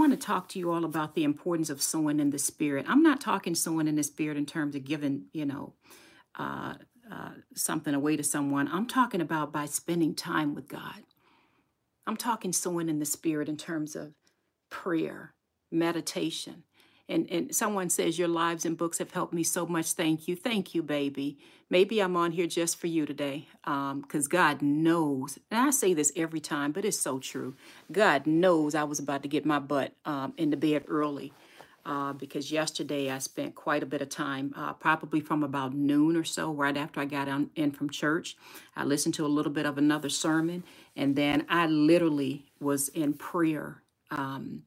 want to talk to you all about the importance of sowing in the spirit. I'm not talking sowing in the spirit in terms of giving, you know, uh, uh, something away to someone. I'm talking about by spending time with God. I'm talking sowing in the spirit in terms of prayer, meditation, and, and someone says your lives and books have helped me so much. Thank you. Thank you, baby. Maybe I'm on here just for you today because um, God knows. And I say this every time, but it's so true. God knows I was about to get my butt um, into bed early. Uh, because yesterday I spent quite a bit of time, uh, probably from about noon or so, right after I got on, in from church. I listened to a little bit of another sermon, and then I literally was in prayer um,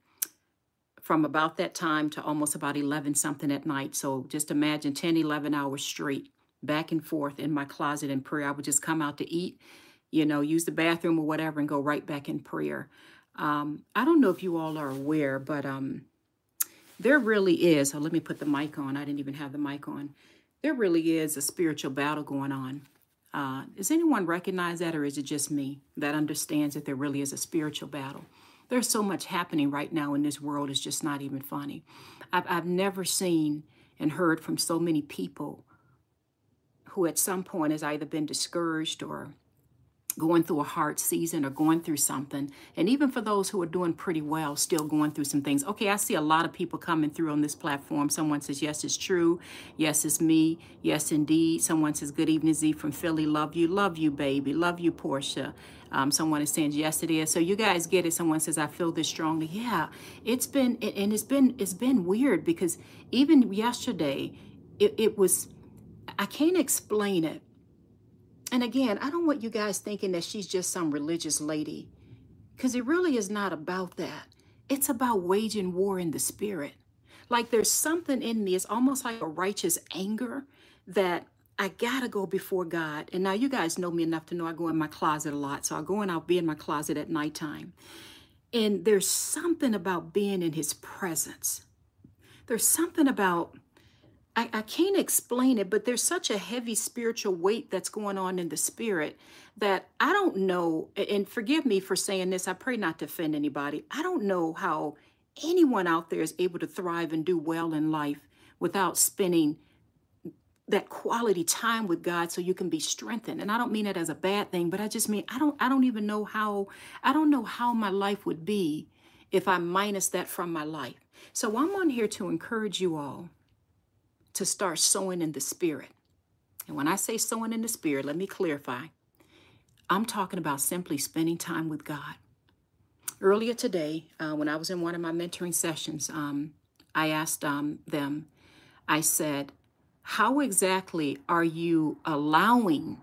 from about that time to almost about 11 something at night. So just imagine 10, 11 hours straight back and forth in my closet in prayer. I would just come out to eat, you know, use the bathroom or whatever and go right back in prayer. Um, I don't know if you all are aware, but um, there really is. So let me put the mic on. I didn't even have the mic on. There really is a spiritual battle going on. Uh, does anyone recognize that, or is it just me that understands that there really is a spiritual battle? There's so much happening right now in this world, it's just not even funny. I've, I've never seen and heard from so many people who at some point has either been discouraged or going through a hard season or going through something. And even for those who are doing pretty well, still going through some things. Okay, I see a lot of people coming through on this platform. Someone says, Yes, it's true. Yes, it's me. Yes, indeed. Someone says, Good evening, Z from Philly. Love you. Love you, baby. Love you, Portia. Um, someone is saying, Yes, it is. So you guys get it. Someone says, I feel this strongly. Yeah, it's been, and it's been, it's been weird because even yesterday, it, it was, I can't explain it and again, I don't want you guys thinking that she's just some religious lady, because it really is not about that. It's about waging war in the spirit. Like there's something in me, it's almost like a righteous anger that I gotta go before God. And now you guys know me enough to know I go in my closet a lot. So I go and I'll be in my closet at nighttime. And there's something about being in his presence. There's something about I, I can't explain it, but there's such a heavy spiritual weight that's going on in the spirit that I don't know. And forgive me for saying this, I pray not to offend anybody. I don't know how anyone out there is able to thrive and do well in life without spending that quality time with God so you can be strengthened. And I don't mean it as a bad thing, but I just mean I don't I don't even know how I don't know how my life would be if I minus that from my life. So I'm on here to encourage you all to start sowing in the spirit. And when I say sowing in the spirit, let me clarify. I'm talking about simply spending time with God. Earlier today, uh, when I was in one of my mentoring sessions, um, I asked um, them, I said, How exactly are you allowing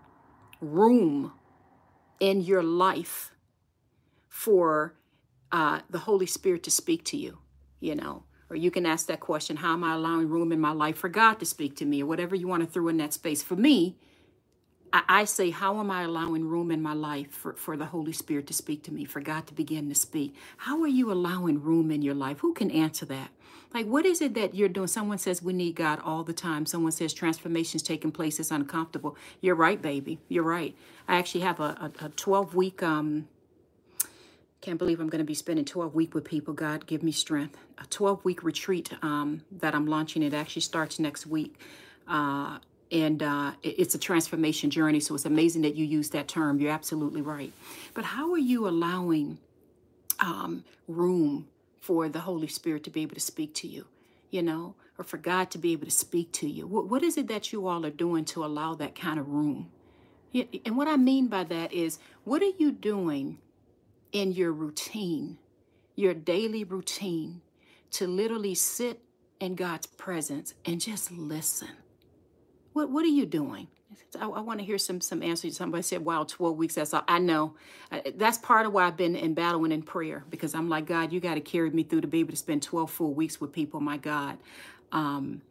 room in your life for uh, the Holy Spirit to speak to you? You know, or you can ask that question How am I allowing room in my life for God to speak to me? Or whatever you want to throw in that space. For me, I, I say, How am I allowing room in my life for, for the Holy Spirit to speak to me, for God to begin to speak? How are you allowing room in your life? Who can answer that? Like, what is it that you're doing? Someone says we need God all the time. Someone says transformation's taking place. It's uncomfortable. You're right, baby. You're right. I actually have a, a, a 12 week um, can't believe I'm going to be spending 12 week with people. God, give me strength. A 12 week retreat um, that I'm launching. It actually starts next week. Uh, and uh, it's a transformation journey. So it's amazing that you use that term. You're absolutely right. But how are you allowing um, room for the Holy Spirit to be able to speak to you? You know, or for God to be able to speak to you? What, what is it that you all are doing to allow that kind of room? And what I mean by that is, what are you doing in your routine, your daily routine, to literally sit in God's presence and just listen. What what are you doing? I, I want to hear some some answers. Somebody said, "Wow, twelve weeks. That's all." I know. That's part of why I've been in battling in prayer because I'm like, God, you got to carry me through to be able to spend twelve full weeks with people. My God. Um,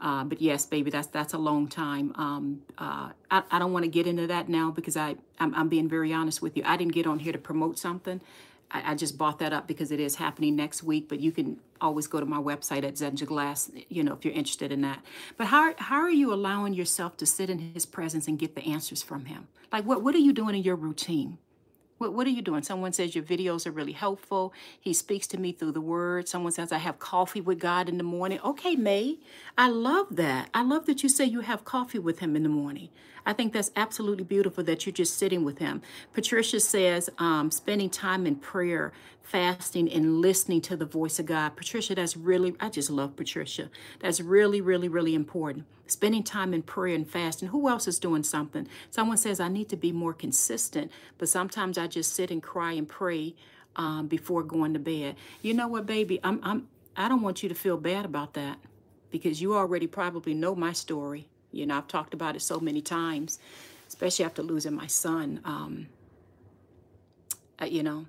uh, but yes, baby, that's that's a long time. Um, uh, I, I don't want to get into that now because I I'm, I'm, being very honest with you. I didn't get on here to promote something. I, I, just bought that up because it is happening next week. But you can always go to my website at Zenja Glass, you know, if you're interested in that. But how how are you allowing yourself to sit in His presence and get the answers from Him? Like what what are you doing in your routine? What, what are you doing? Someone says your videos are really helpful. He speaks to me through the word. Someone says I have coffee with God in the morning. Okay, May, I love that. I love that you say you have coffee with him in the morning. I think that's absolutely beautiful that you're just sitting with him. Patricia says um, spending time in prayer, fasting, and listening to the voice of God. Patricia, that's really, I just love Patricia. That's really, really, really important. Spending time in prayer and fasting. Who else is doing something? Someone says, I need to be more consistent, but sometimes I just sit and cry and pray um, before going to bed. You know what, baby? I'm, I'm, I don't want you to feel bad about that because you already probably know my story. You know, I've talked about it so many times, especially after losing my son. Um, uh, you know,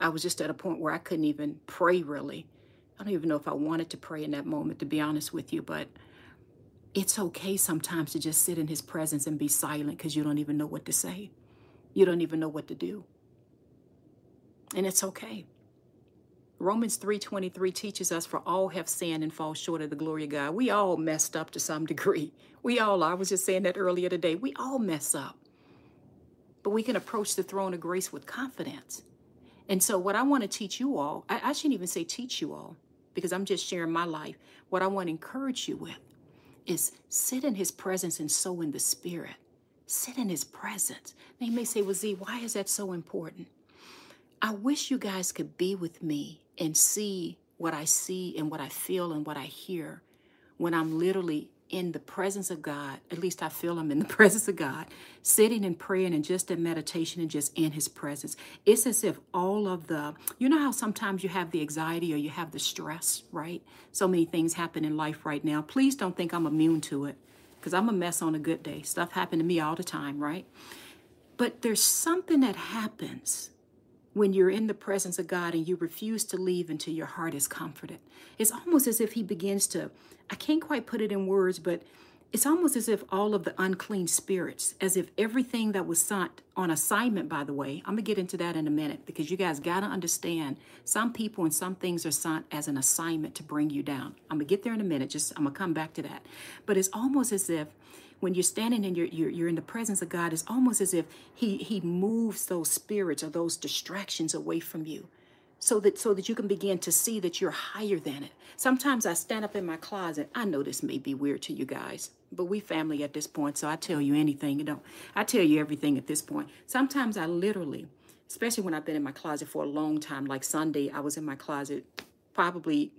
I was just at a point where I couldn't even pray really. I don't even know if I wanted to pray in that moment, to be honest with you, but it's okay sometimes to just sit in his presence and be silent because you don't even know what to say. You don't even know what to do. And it's okay. Romans 3:23 teaches us for all have sinned and fall short of the glory of God. We all messed up to some degree. We all I was just saying that earlier today. We all mess up. But we can approach the throne of grace with confidence. And so what I want to teach you all, I, I shouldn't even say teach you all, because I'm just sharing my life. What I want to encourage you with is sit in his presence and sow in the spirit. Sit in his presence. Now you may say, well, Z, why is that so important? I wish you guys could be with me and see what I see and what I feel and what I hear when I'm literally in the presence of God, at least I feel I'm in the presence of God, sitting and praying and just in meditation and just in His presence. It's as if all of the, you know how sometimes you have the anxiety or you have the stress, right? So many things happen in life right now. Please don't think I'm immune to it because I'm a mess on a good day. Stuff happen to me all the time, right? But there's something that happens when you're in the presence of God and you refuse to leave until your heart is comforted. It's almost as if He begins to, I can't quite put it in words, but it's almost as if all of the unclean spirits, as if everything that was sent on assignment, by the way, I'm to get into that in a minute because you guys got to understand some people and some things are sent as an assignment to bring you down. I'm to get there in a minute. Just I'm to come back to that. But it's almost as if when you're standing and you're, you're, you're in the presence of God, it's almost as if he, he moves those spirits or those distractions away from you so that so that you can begin to see that you're higher than it. Sometimes I stand up in my closet. I know this may be weird to you guys, but we family at this point, so I tell you anything, you know. I tell you everything at this point. Sometimes I literally, especially when I've been in my closet for a long time, like Sunday, I was in my closet probably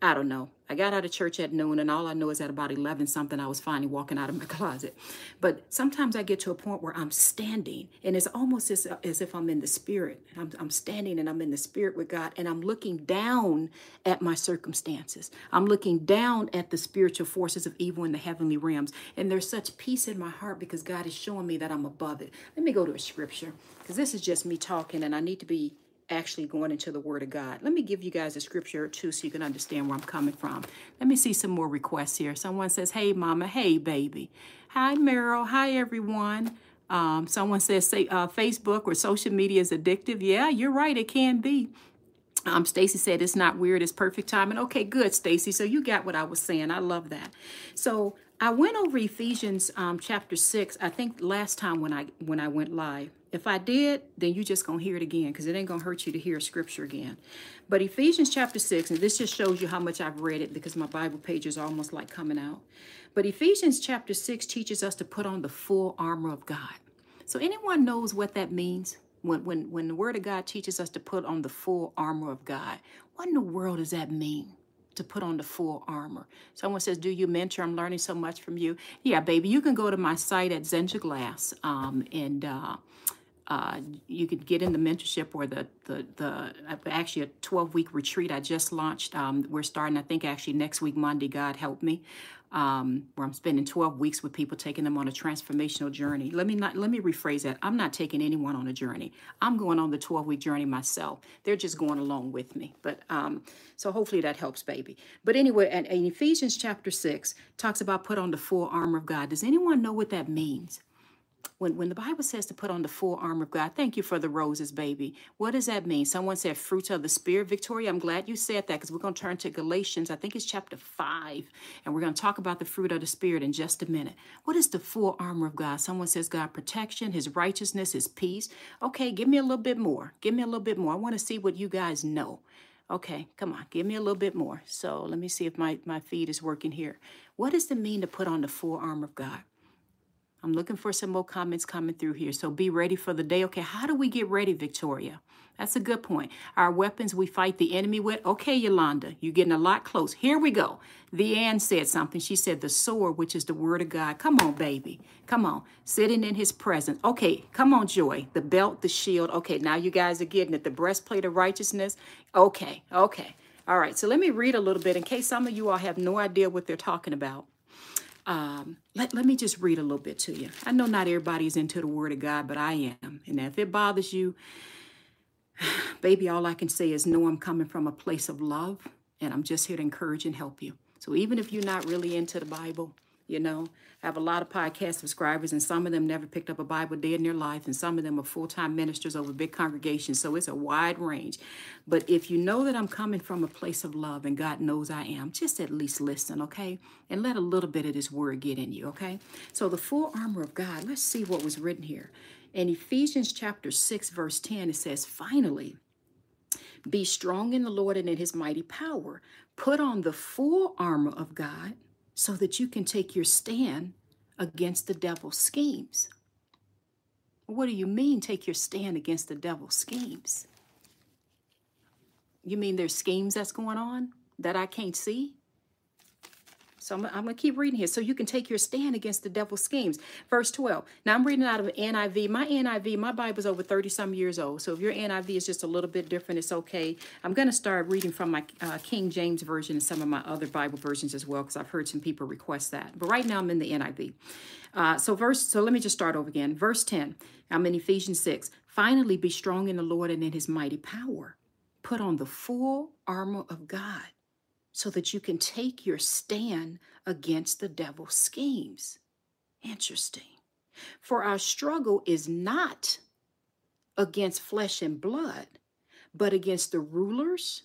I don't know. I got out of church at noon, and all I know is at about 11 something, I was finally walking out of my closet. But sometimes I get to a point where I'm standing, and it's almost as, as if I'm in the spirit. I'm, I'm standing and I'm in the spirit with God, and I'm looking down at my circumstances. I'm looking down at the spiritual forces of evil in the heavenly realms. And there's such peace in my heart because God is showing me that I'm above it. Let me go to a scripture because this is just me talking, and I need to be actually going into the Word of God. Let me give you guys a scripture two so you can understand where I'm coming from. Let me see some more requests here. Someone says, Hey, Mama. Hey, baby. Hi, Meryl. Hi, everyone. Um, someone says, say, uh, Facebook or social media is addictive. Yeah, you're right. It can be. Um, Stacy said it's not weird, it's perfect timing. Okay, good, Stacy. So you got what I was saying. I love that. So I went over Ephesians um, chapter six. I think last time when I when I went live, if I did, then you just gonna hear it again because it ain't gonna hurt you to hear scripture again. But Ephesians chapter six, and this just shows you how much I've read it because my Bible pages are almost like coming out. But Ephesians chapter six teaches us to put on the full armor of God. So anyone knows what that means? When when when the word of God teaches us to put on the full armor of God, what in the world does that mean? to put on the full armor. Someone says, Do you mentor? I'm learning so much from you. Yeah, baby, you can go to my site at Zenja Glass um, and uh, uh, you could get in the mentorship or the the the actually a 12 week retreat I just launched. Um, we're starting, I think, actually next week Monday. God help me, um, where I'm spending 12 weeks with people, taking them on a transformational journey. Let me not let me rephrase that. I'm not taking anyone on a journey. I'm going on the 12 week journey myself. They're just going along with me. But um, so hopefully that helps, baby. But anyway, and Ephesians chapter six talks about put on the full armor of God. Does anyone know what that means? When, when the Bible says to put on the full armor of God, thank you for the roses, baby. What does that mean? Someone said fruit of the Spirit, Victoria. I'm glad you said that because we're going to turn to Galatians. I think it's chapter 5, and we're going to talk about the fruit of the Spirit in just a minute. What is the full armor of God? Someone says God protection, his righteousness, his peace. Okay, give me a little bit more. Give me a little bit more. I want to see what you guys know. Okay, come on, give me a little bit more. So let me see if my, my feed is working here. What does it mean to put on the full armor of God? I'm looking for some more comments coming through here. So be ready for the day. Okay, how do we get ready, Victoria? That's a good point. Our weapons we fight the enemy with. Okay, Yolanda, you're getting a lot close. Here we go. The Ann said something. She said the sword, which is the word of God. Come on, baby. Come on. Sitting in his presence. Okay, come on, Joy. The belt, the shield. Okay, now you guys are getting it. The breastplate of righteousness. Okay, okay. All right, so let me read a little bit in case some of you all have no idea what they're talking about. Um, let, let me just read a little bit to you. I know not everybody is into the word of God, but I am. And if it bothers you, baby, all I can say is know I'm coming from a place of love and I'm just here to encourage and help you. So even if you're not really into the Bible, you know, I have a lot of podcast subscribers, and some of them never picked up a Bible day in their life, and some of them are full time ministers over big congregations. So it's a wide range. But if you know that I'm coming from a place of love, and God knows I am, just at least listen, okay? And let a little bit of this word get in you, okay? So the full armor of God, let's see what was written here. In Ephesians chapter 6, verse 10, it says, Finally, be strong in the Lord and in his mighty power. Put on the full armor of God so that you can take your stand against the devil's schemes. What do you mean, take your stand against the devil's schemes? You mean there's schemes that's going on that I can't see? So I'm, I'm going to keep reading here so you can take your stand against the devil's schemes. Verse 12. Now I'm reading out of NIV. My NIV, my Bible's over 30 some years old. So if your NIV is just a little bit different, it's okay. I'm going to start reading from my uh, King James Version and some of my other Bible versions as well because I've heard some people request that. But right now I'm in the NIV. Uh, so verse, so let me just start over again. Verse 10. I'm in Ephesians 6. Finally be strong in the Lord and in his mighty power. Put on the full armor of God so that you can take your stand against the devil's schemes. Interesting. For our struggle is not against flesh and blood, but against the rulers,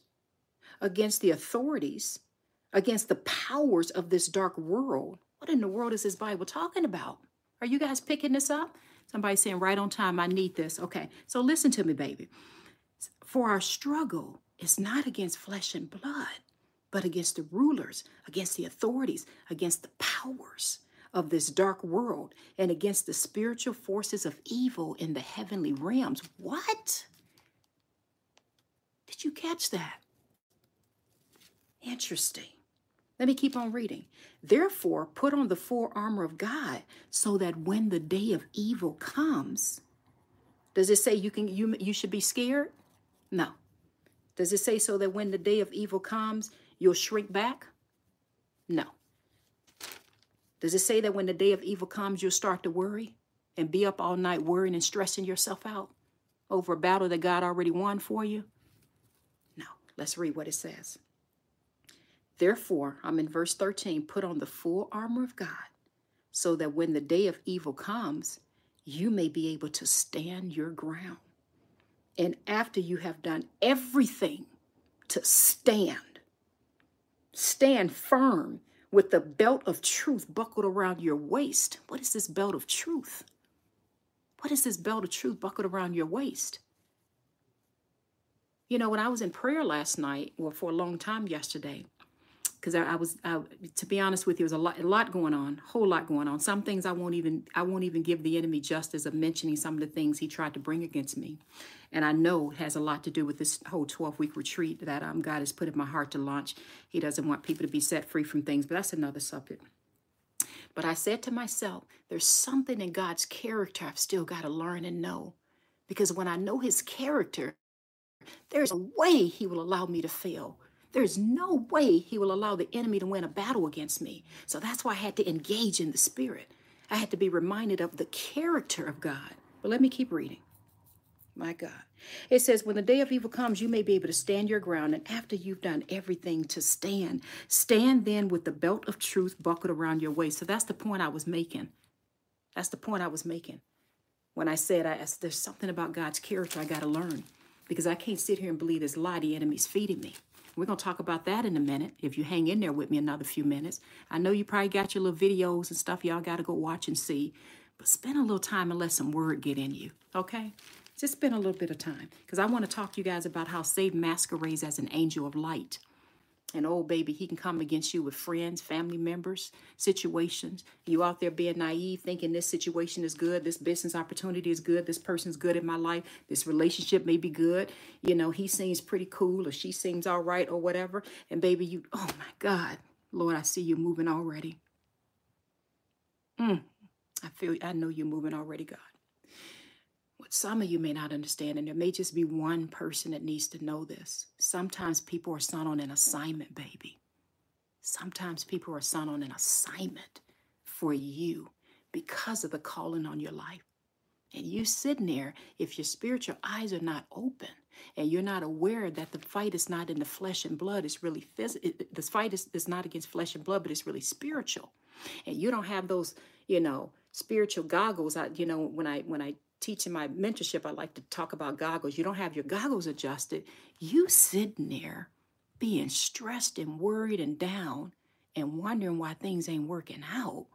against the authorities, against the powers of this dark world. What in the world is this Bible talking about? Are you guys picking this up? Somebody saying right on time, I need this. Okay, so listen to me, baby. For our struggle is not against flesh and blood, but against the rulers, against the authorities, against the powers of this dark world, and against the spiritual forces of evil in the heavenly realms. What? Did you catch that? Interesting. Let me keep on reading. Therefore, put on the full armor of God so that when the day of evil comes, does it say you can you you should be scared? No. Does it say so that when the day of evil comes, you'll shrink back? No. Does it say that when the day of evil comes, you'll start to worry and be up all night worrying and stressing yourself out over a battle that God already won for you? No. Let's read what it says. Therefore, I'm in verse 13, put on the full armor of God so that when the day of evil comes, you may be able to stand your ground. And after you have done everything to stand, Stand firm with the belt of truth buckled around your waist. What is this belt of truth? What is this belt of truth buckled around your waist? You know, when I was in prayer last night, or for a long time yesterday, because I, I, was, I, to be honest with you, there was a lot, a lot going on, a whole lot going on. Some things I won't even, I won't even give the enemy justice of mentioning some of the things he tried to bring against me, and I know it has a lot to do with this whole 12 week retreat that um, God has put in my heart to launch. He doesn't want people to be set free from things, but that's another subject. But I said to myself, there's something in God's character I've still got to learn and know, because when I know His character, there's a way He will allow me to fail there's no way he will allow the enemy to win a battle against me. So that's why I had to engage in the spirit. I had to be reminded of the character of God. But let me keep reading. My God. It says, When the day of evil comes, you may be able to stand your ground. And after you've done everything to stand, stand then with the belt of truth buckled around your waist. So that's the point I was making. That's the point I was making. when I said I, there's something about God's character I got to learn because I can't sit here and believe this lie the enemy's feeding me. We're going to talk about that in a minute if you hang in there with me another few minutes. I know you probably got your little videos and stuff y'all got to go watch and see, but spend a little time and let some word get in you, okay? Just spend a little bit of time because I want to talk to you guys about how Satan masquerades as an angel of light. And oh, baby, he can come against you with friends, family members, situations. You out there being naive, thinking this situation is good, this business opportunity is good, this person's good in my life, this relationship may be good. You know, he seems pretty cool or she seems all right or whatever. And baby, you, oh my God, Lord, I see you moving already. Mm, I feel, I know you're moving already, God what some of you may not understand, and there may just be one person that needs to know this. Sometimes people are sent on an assignment, baby. Sometimes people are sent on an assignment for you because of the calling on your life. And you sitting there, if your spiritual eyes are not open and you're not aware that the fight is not in the flesh and blood, it's really physical. The fight is, is not against flesh and blood, but it's really spiritual. And you don't have those, you know, spiritual goggles. I, you know, when I when I teaching my mentorship, I like to talk about goggles. You don't have your goggles adjusted. You sitting there being stressed and worried and down and wondering why things ain't working out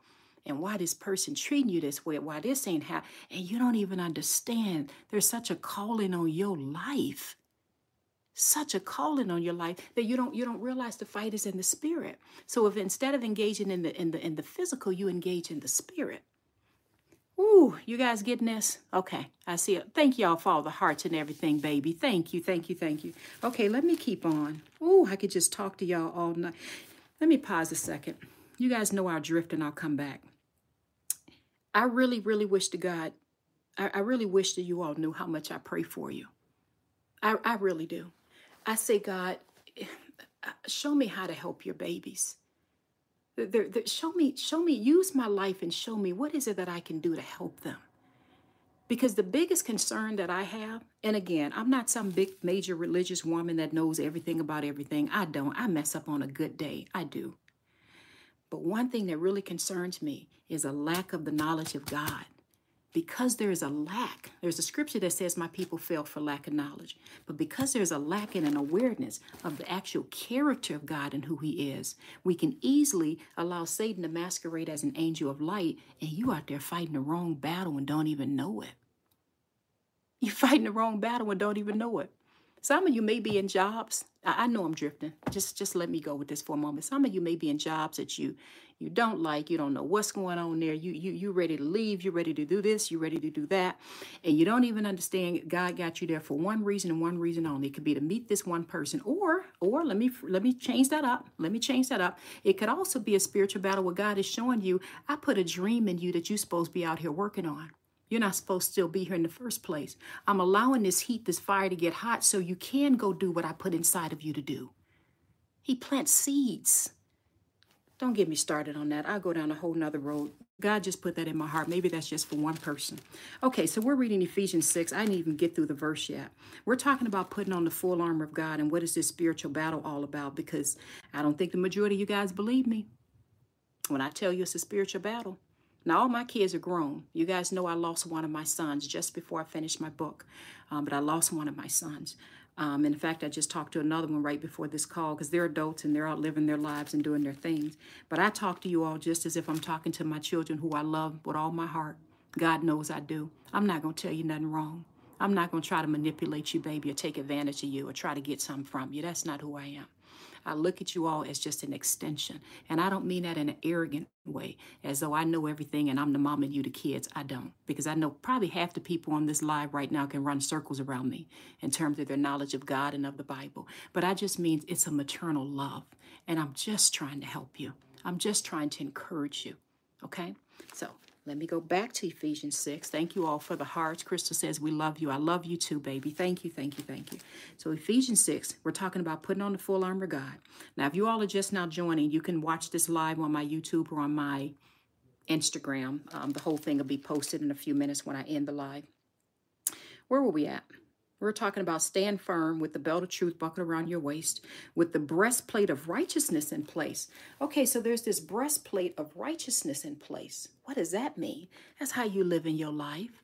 and why this person treating you this way, why this ain't how, and you don't even understand there's such a calling on your life such a calling on your life that you don't you don't realize the fight is in the spirit so if instead of engaging in the in the in the physical you engage in the spirit Ooh, you guys getting this? Okay, I see it. Thank y'all for all the hearts and everything, baby. Thank you, thank you, thank you. Okay, let me keep on. Ooh, I could just talk to y'all all night. Let me pause a second. You guys know I'll drift and I'll come back. I really, really wish to God, I, I really wish that you all knew how much I pray for you. I, I really do. I say, God, show me how to help your babies show me, show me, use my life and show me what is it that I can do to help them. Because the biggest concern that I have, and again, I'm not some big major religious woman that knows everything about everything. I don't. I mess up on a good day. I do. But one thing that really concerns me is a lack of the knowledge of God because there is a lack, there's a scripture that says, My people fail for lack of knowledge. But because there's a lack in an awareness of the actual character of God and who He is, we can easily allow Satan to masquerade as an angel of light, and you out there fighting the wrong battle and don't even know it. You're fighting the wrong battle and don't even know it. Some of you may be in jobs. I, I know I'm drifting. Just just let me go with this for a moment. Some of you may be in jobs that you you don't like, you don't know what's going on there. You you you ready to leave, you're ready to do this, you're ready to do that, and you don't even understand God got you there for one reason and one reason only. It could be to meet this one person, or or let me let me change that up. Let me change that up. It could also be a spiritual battle where God is showing you, I put a dream in you that you're supposed to be out here working on. You're not supposed to still be here in the first place. I'm allowing this heat, this fire to get hot so you can go do what I put inside of you to do. He plants seeds. Don't get me started on that. I'll go down a whole nother road. God just put that in my heart. Maybe that's just for one person. Okay, so we're reading Ephesians 6. I didn't even get through the verse yet. We're talking about putting on the full armor of God and what is this spiritual battle all about because I don't think the majority of you guys believe me when I tell you it's a spiritual battle. Now, all my kids are grown. You guys know I lost one of my sons just before I finished my book, um, but I lost one of my sons. Um, in fact, I just talked to another one right before this call because they're adults and they're out living their lives and doing their things. But I talk to you all just as if I'm talking to my children who I love with all my heart. God knows I do. I'm not going to tell you nothing wrong. I'm not going to try to manipulate you, baby, or take advantage of you or try to get something from you. That's not who I am. I look at you all as just an extension. And I don't mean that in an arrogant way, as though I know everything and I'm the mom and you the kids. I don't. Because I know probably half the people on this live right now can run circles around me in terms of their knowledge of God and of the Bible. But I just mean it's a maternal love. And I'm just trying to help you. I'm just trying to encourage you. Okay? So let me go back to Ephesians 6. Thank you all for the hearts. Crystal says, We love you. I love you too, baby. Thank you, thank you, thank you. So, Ephesians 6, we're talking about putting on the full armor of God. Now, if you all are just now joining, you can watch this live on my YouTube or on my Instagram. Um, the whole thing will be posted in a few minutes when I end the live. Where were we at? We're talking about stand firm with the belt of truth buckled around your waist, with the breastplate of righteousness in place. Okay, so there's this breastplate of righteousness in place. What does that mean? That's how you live in your life.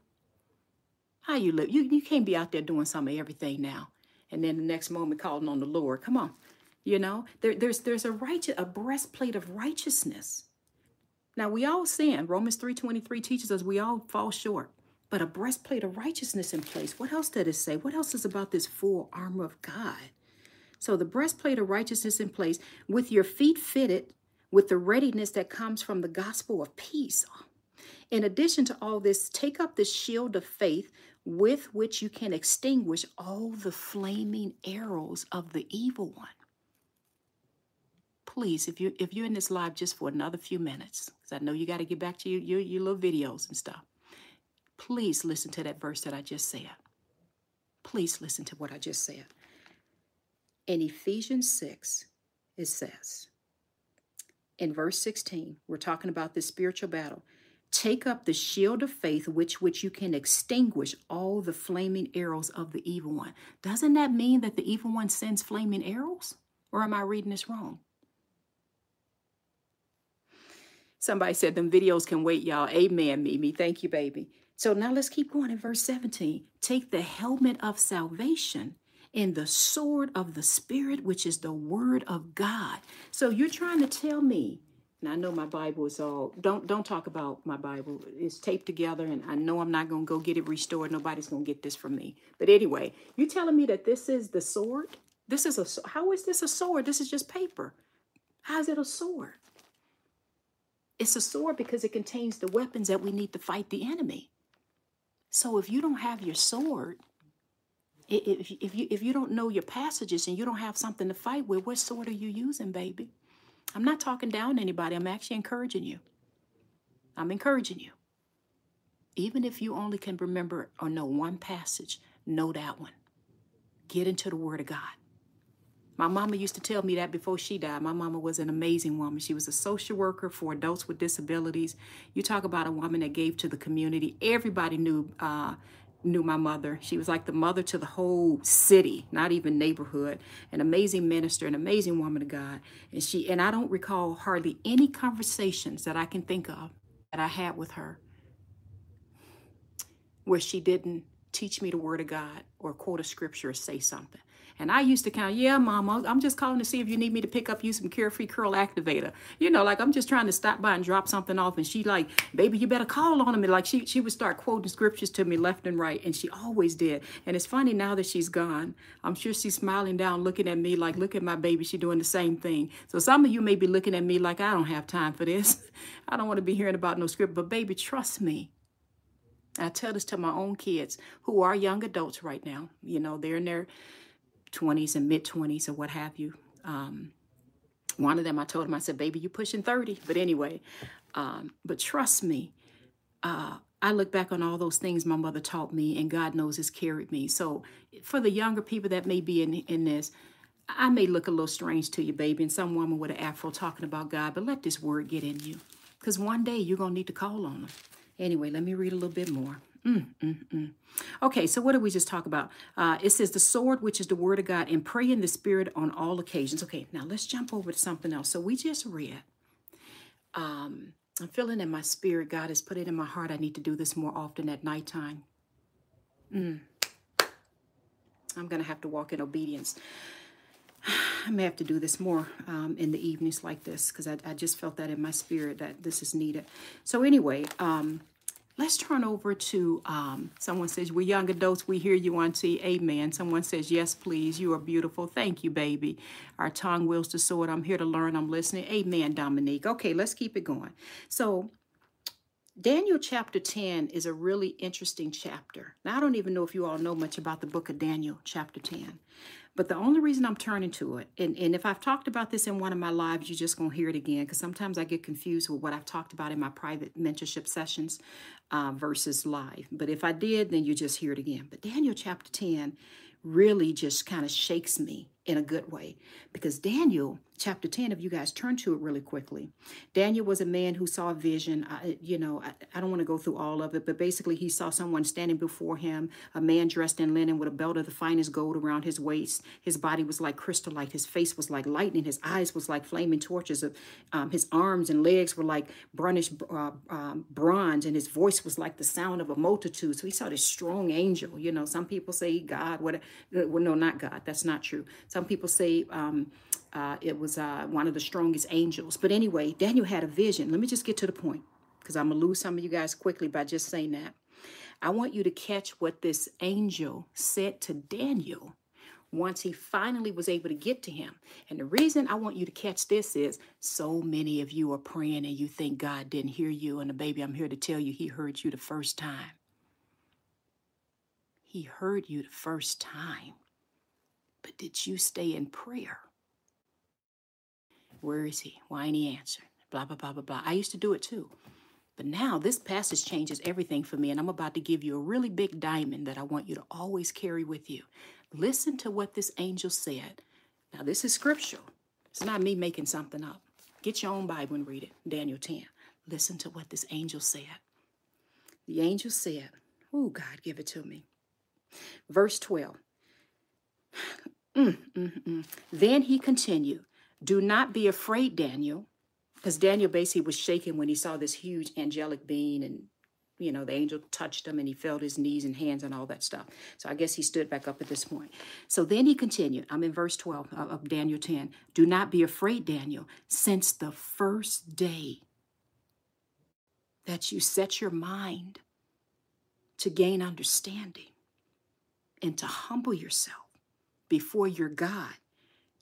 How you live? You, you can't be out there doing some of everything now. And then the next moment calling on the Lord. Come on. You know, there, there's there's a righteous a breastplate of righteousness. Now we all sin. Romans 3:23 teaches us we all fall short. But a breastplate of righteousness in place. What else did it say? What else is about this full armor of God? So the breastplate of righteousness in place, with your feet fitted with the readiness that comes from the gospel of peace. In addition to all this, take up the shield of faith with which you can extinguish all the flaming arrows of the evil one. Please, if you if you're in this live just for another few minutes, because I know you got to get back to your, your your little videos and stuff. Please listen to that verse that I just said. Please listen to what I just said. In Ephesians 6, it says, in verse 16, we're talking about this spiritual battle. Take up the shield of faith, which which you can extinguish all the flaming arrows of the evil one. Doesn't that mean that the evil one sends flaming arrows? Or am I reading this wrong? Somebody said them videos can wait, y'all. Amen, Mimi. Thank you, baby. So now let's keep going in verse 17. Take the helmet of salvation and the sword of the Spirit, which is the word of God. So you're trying to tell me, and I know my Bible is all don't don't talk about my Bible. It's taped together, and I know I'm not gonna go get it restored. Nobody's gonna get this from me. But anyway, you're telling me that this is the sword? This is a how is this a sword? This is just paper. How is it a sword? It's a sword because it contains the weapons that we need to fight the enemy. So if you don't have your sword, if, if, you, if you don't know your passages and you don't have something to fight with, what sword are you using, baby? I'm not talking down anybody. I'm actually encouraging you. I'm encouraging you. Even if you only can remember or know one passage, know that one. Get into the Word of God. My mama used to tell me that before she died. My mama was an amazing woman. She was a social worker for adults with disabilities. You talk about a woman that gave to the community. Everybody knew uh, knew my mother. She was like the mother to the whole city, not even neighborhood. An amazing minister, an amazing woman of God. And she and I don't recall hardly any conversations that I can think of that I had with her where she didn't teach me the word of God or quote a scripture or say something. And I used to kind of, yeah, mom, I'm just calling to see if you need me to pick up you some Carefree Curl Activator. You know, like I'm just trying to stop by and drop something off. And she like, baby, you better call on. And like she, she would start quoting scriptures to me left and right. And she always did. And it's funny now that she's gone. I'm sure she's smiling down, looking at me like, look at my baby. She doing the same thing. So some of you may be looking at me like, I don't have time for this. I don't want to be hearing about no script. But baby, trust me. I tell this to my own kids who are young adults right now. You know, they're in their 20s and mid 20s or what have you. Um, one of them, I told him, I said, baby, you're pushing 30. But anyway, um, but trust me, uh, I look back on all those things my mother taught me, and God knows has carried me. So for the younger people that may be in, in this, I may look a little strange to you, baby, and some woman with an afro talking about God, but let this word get in you. Because one day you're going to need to call on him. Anyway, let me read a little bit more. Mm, mm, mm. Okay, so what did we just talk about? Uh, it says the sword, which is the word of God, and pray in the spirit on all occasions. Okay, now let's jump over to something else. So we just read. Um, I'm feeling in my spirit, God has put it in my heart. I need to do this more often at nighttime. Mm. I'm going to have to walk in obedience. I may have to do this more um, in the evenings like this because I, I, just felt that in my spirit that this is needed. So anyway, um, Let's turn over to um, someone says, We're young adults. We hear you, Auntie. Amen. Someone says, Yes, please. You are beautiful. Thank you, baby. Our tongue wills to sword. I'm here to learn. I'm listening. Amen, Dominique. Okay, let's keep it going. So, Daniel chapter 10 is a really interesting chapter. Now, I don't even know if you all know much about the book of Daniel chapter 10. But the only reason I'm turning to it, and, and if I've talked about this in one of my lives, you're just going to hear it again because sometimes I get confused with what I've talked about in my private mentorship sessions uh, versus live. But if I did, then you just hear it again. But Daniel chapter 10 really just kind of shakes me in a good way because Daniel chapter 10 if you guys turn to it really quickly. Daniel was a man who saw a vision. I, you know I, I don't want to go through all of it but basically he saw someone standing before him a man dressed in linen with a belt of the finest gold around his waist. His body was like crystal light his face was like lightning his eyes was like flaming torches of um, his arms and legs were like brownish uh, um, bronze and his voice was like the sound of a multitude. So he saw this strong angel you know some people say god what well no not god that's not true. Some people say um, uh, it was uh, one of the strongest angels. But anyway, Daniel had a vision. Let me just get to the point because I'm going to lose some of you guys quickly by just saying that. I want you to catch what this angel said to Daniel once he finally was able to get to him. And the reason I want you to catch this is so many of you are praying and you think God didn't hear you. And the baby, I'm here to tell you, he heard you the first time. He heard you the first time. But did you stay in prayer? Where is he? Why ain't he answered? Blah, blah, blah, blah, blah. I used to do it too. But now this passage changes everything for me, and I'm about to give you a really big diamond that I want you to always carry with you. Listen to what this angel said. Now, this is scriptural. It's not me making something up. Get your own Bible and read it. Daniel 10. Listen to what this angel said. The angel said, Oh, God, give it to me. Verse 12. Mm, mm, mm. Then he continued, do not be afraid, Daniel, because Daniel basically was shaken when he saw this huge angelic being and you know, the angel touched him and he felt his knees and hands and all that stuff. So I guess he stood back up at this point. So then he continued. I'm in verse 12 uh, of Daniel 10. Do not be afraid, Daniel, since the first day that you set your mind to gain understanding and to humble yourself before your God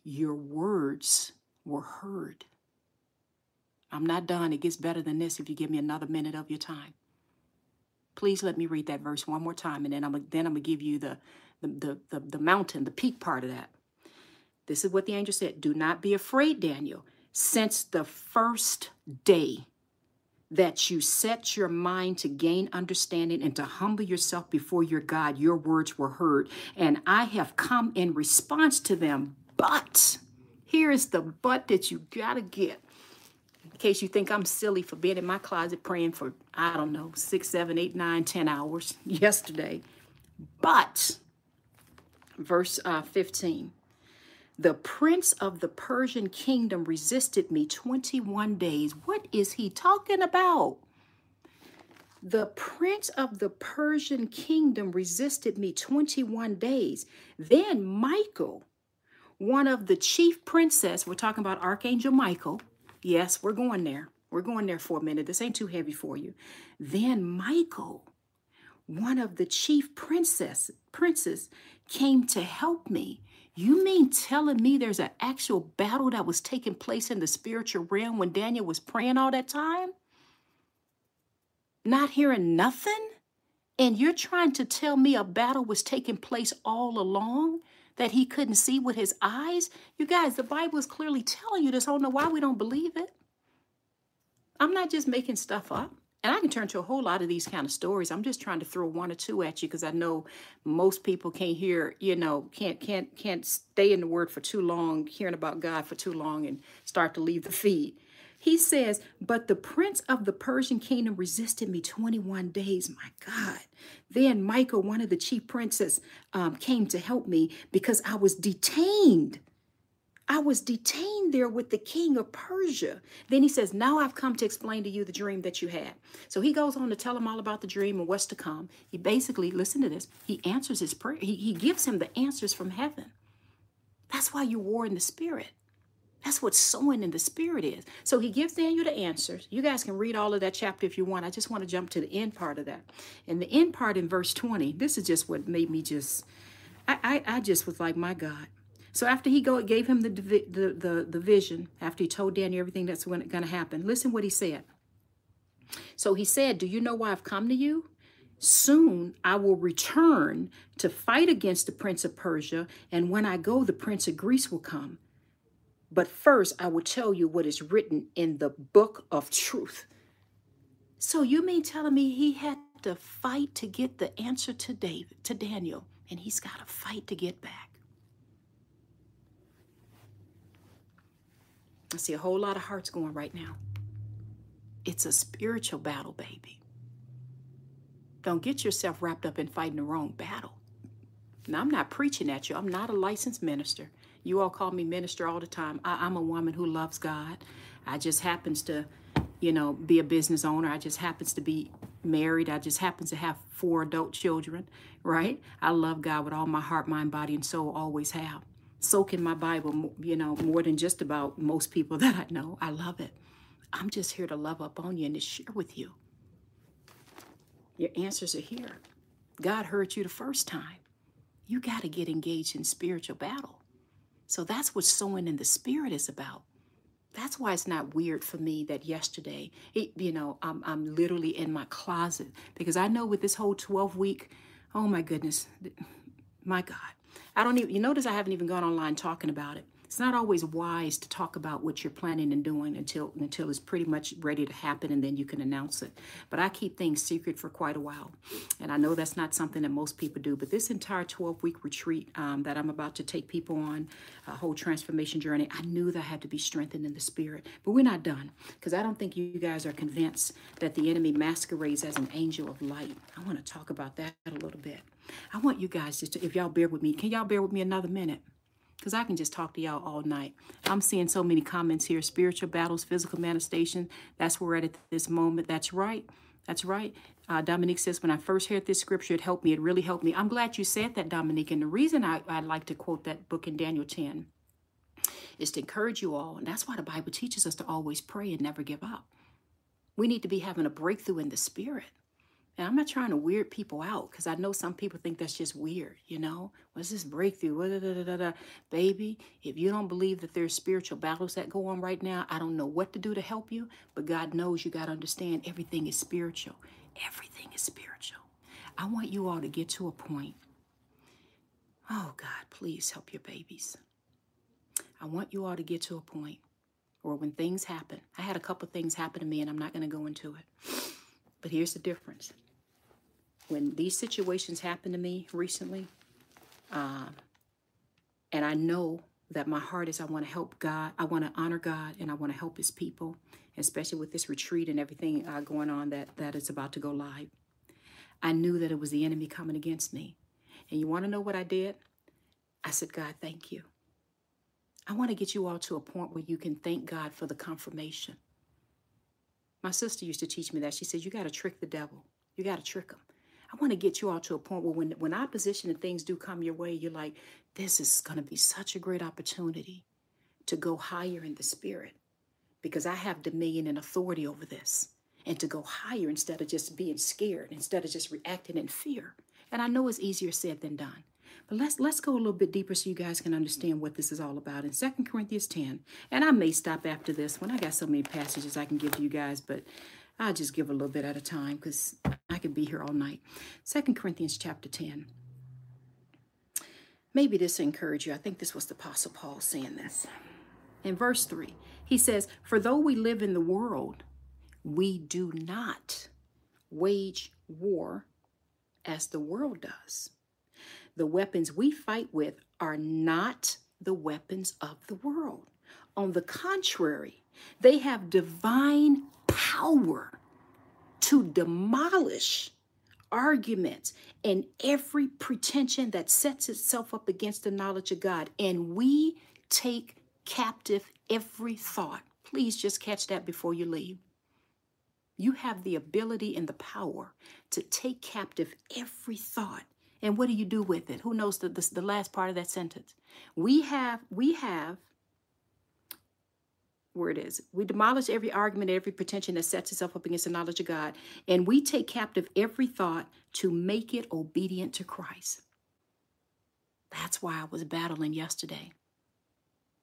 your words were heard. I'm not done. It gets better than this if you give me another minute of your time. Please let me read that verse one more time, and then I'm then I'm gonna give you the the, the, the, the mountain, the peak part of that. This is what the angel said. Do not be afraid, Daniel, since the first day that you set your mind to gain understanding and to humble yourself before your God, your words were heard. And I have come in response to them but here is the but that you got to get. In case you think I'm silly for being in my closet praying for, I don't know, six, seven, eight, nine, ten hours yesterday. But, verse uh, 15, the prince of the Persian kingdom resisted me 21 days. What is he talking about? The prince of the Persian kingdom resisted me 21 days. Then Michael, one of the chief princess, we're talking about Archangel Michael. Yes, we're going there. We're going there for a minute. This ain't too heavy for you. Then Michael, one of the chief princess princes, came to help me. You mean telling me there's an actual battle that was taking place in the spiritual realm when Daniel was praying all that time? Not hearing nothing? And you're trying to tell me a battle was taking place all along? That he couldn't see with his eyes? You guys, the Bible is clearly telling you this. I don't know why we don't believe it. I'm not just making stuff up. And I can turn to a whole lot of these kind of stories. I'm just trying to throw one or two at you because I know most people can't hear, you know, can't can't can't stay in the word for too long, hearing about God for too long and start to leave the feed. He says, But the prince of the Persian kingdom resisted me 21 days. My God. Then Michael, one of the chief princes, um, came to help me because I was detained. I was detained there with the king of Persia. Then he says, Now I've come to explain to you the dream that you had. So he goes on to tell him all about the dream and what's to come. He basically, listen to this, he answers his prayer. He, he gives him the answers from heaven. That's why you war in the spirit. That's what sowing in the spirit is. So he gives Daniel the answers. You guys can read all of that chapter if you want. I just want to jump to the end part of that. And the end part in verse 20, this is just what made me just, I, I, I just was like, my God. So after he go, gave him the, the, the, the vision, after he told Daniel everything that's going to happen, listen what he said. So he said, do you know why I've come to you? Soon I will return to fight against the prince of Persia, and when I go, the prince of Greece will come. But first, I will tell you what is written in the book of truth. So you mean telling me he had to fight to get the answer to David, to Daniel, and he's got to fight to get back? I see a whole lot of hearts going right now. It's a spiritual battle, baby. Don't get yourself wrapped up in fighting the wrong battle. Now, I'm not preaching at you. I'm not a licensed minister. You all call me minister all the time. I, am a woman who loves God. I just happens to, you know, be a business owner. I just happens to be married. I just happens to have four adult children, right? I love God with all my heart, mind, body, and soul, always have. Soak in my Bible, you know, more than just about most people that I know. I love it. I'm just here to love up on you and to share with you. Your answers are here. God heard you the first time. You got to get engaged in spiritual battle. So that's what sowing in the spirit is about. That's why it's not weird for me that yesterday, it, you know, I'm, I'm literally in my closet because I know with this whole 12 week, oh my goodness, my God. I don't even, you notice I haven't even gone online talking about it it's not always wise to talk about what you're planning and doing until until it's pretty much ready to happen and then you can announce it. But I keep things secret for quite a while. And I know that's not something that most people do. But this entire 12 week retreat um, that I'm about to take people on, a whole transformation journey, I knew that I had to be strengthened in the spirit. But we're not done because I don't think you guys are convinced that the enemy masquerades as an angel of light. I want to talk about that a little bit. I want you guys to, if y'all bear with me, can y'all bear with me another minute? Because I can just talk to y'all all night. I'm seeing so many comments here spiritual battles, physical manifestation. That's where we're at at this moment. That's right. That's right. Uh, Dominique says, when I first heard this scripture, it helped me. It really helped me. I'm glad you said that, Dominique. And the reason I, I like to quote that book in Daniel 10 is to encourage you all. And that's why the Bible teaches us to always pray and never give up. We need to be having a breakthrough in the spirit. And I'm not trying to weird people out because I know some people think that's just weird, you know? What's this breakthrough? Da, da, da, Baby, if you don't believe that there's spiritual battles that go on right now, I don't know what to do to help you, but God knows you got to understand everything is spiritual. Everything is spiritual. I want you all to get to a point. Oh, God, please help your babies. I want you all to get to a point where when things happen, I had a couple things happen to me and I'm not going to go into it. But here's the difference. When these situations happened to me recently, uh, and I know that my heart is I want to help God, I want to honor God, and I want to help His people, especially with this retreat and everything uh, going on that that is about to go live. I knew that it was the enemy coming against me. And you want to know what I did? I said, God, thank you. I want to get you all to a point where you can thank God for the confirmation. My sister used to teach me that. She said, You got to trick the devil. You got to trick him. I want to get you all to a point where when, when opposition and things do come your way, you're like, This is going to be such a great opportunity to go higher in the spirit because I have dominion and authority over this. And to go higher instead of just being scared, instead of just reacting in fear. And I know it's easier said than done. But let's let's go a little bit deeper so you guys can understand what this is all about. In Second Corinthians 10, and I may stop after this one. I got so many passages I can give to you guys, but I'll just give a little bit at a time because I could be here all night. Second Corinthians chapter 10. Maybe this encourage you. I think this was the Apostle Paul saying this. In verse 3, he says, For though we live in the world, we do not wage war as the world does. The weapons we fight with are not the weapons of the world. On the contrary, they have divine power to demolish arguments and every pretension that sets itself up against the knowledge of God. And we take captive every thought. Please just catch that before you leave. You have the ability and the power to take captive every thought and what do you do with it? Who knows the, the, the last part of that sentence? We have, we have, where it is, we demolish every argument, every pretension that sets itself up against the knowledge of God, and we take captive every thought to make it obedient to Christ. That's why I was battling yesterday.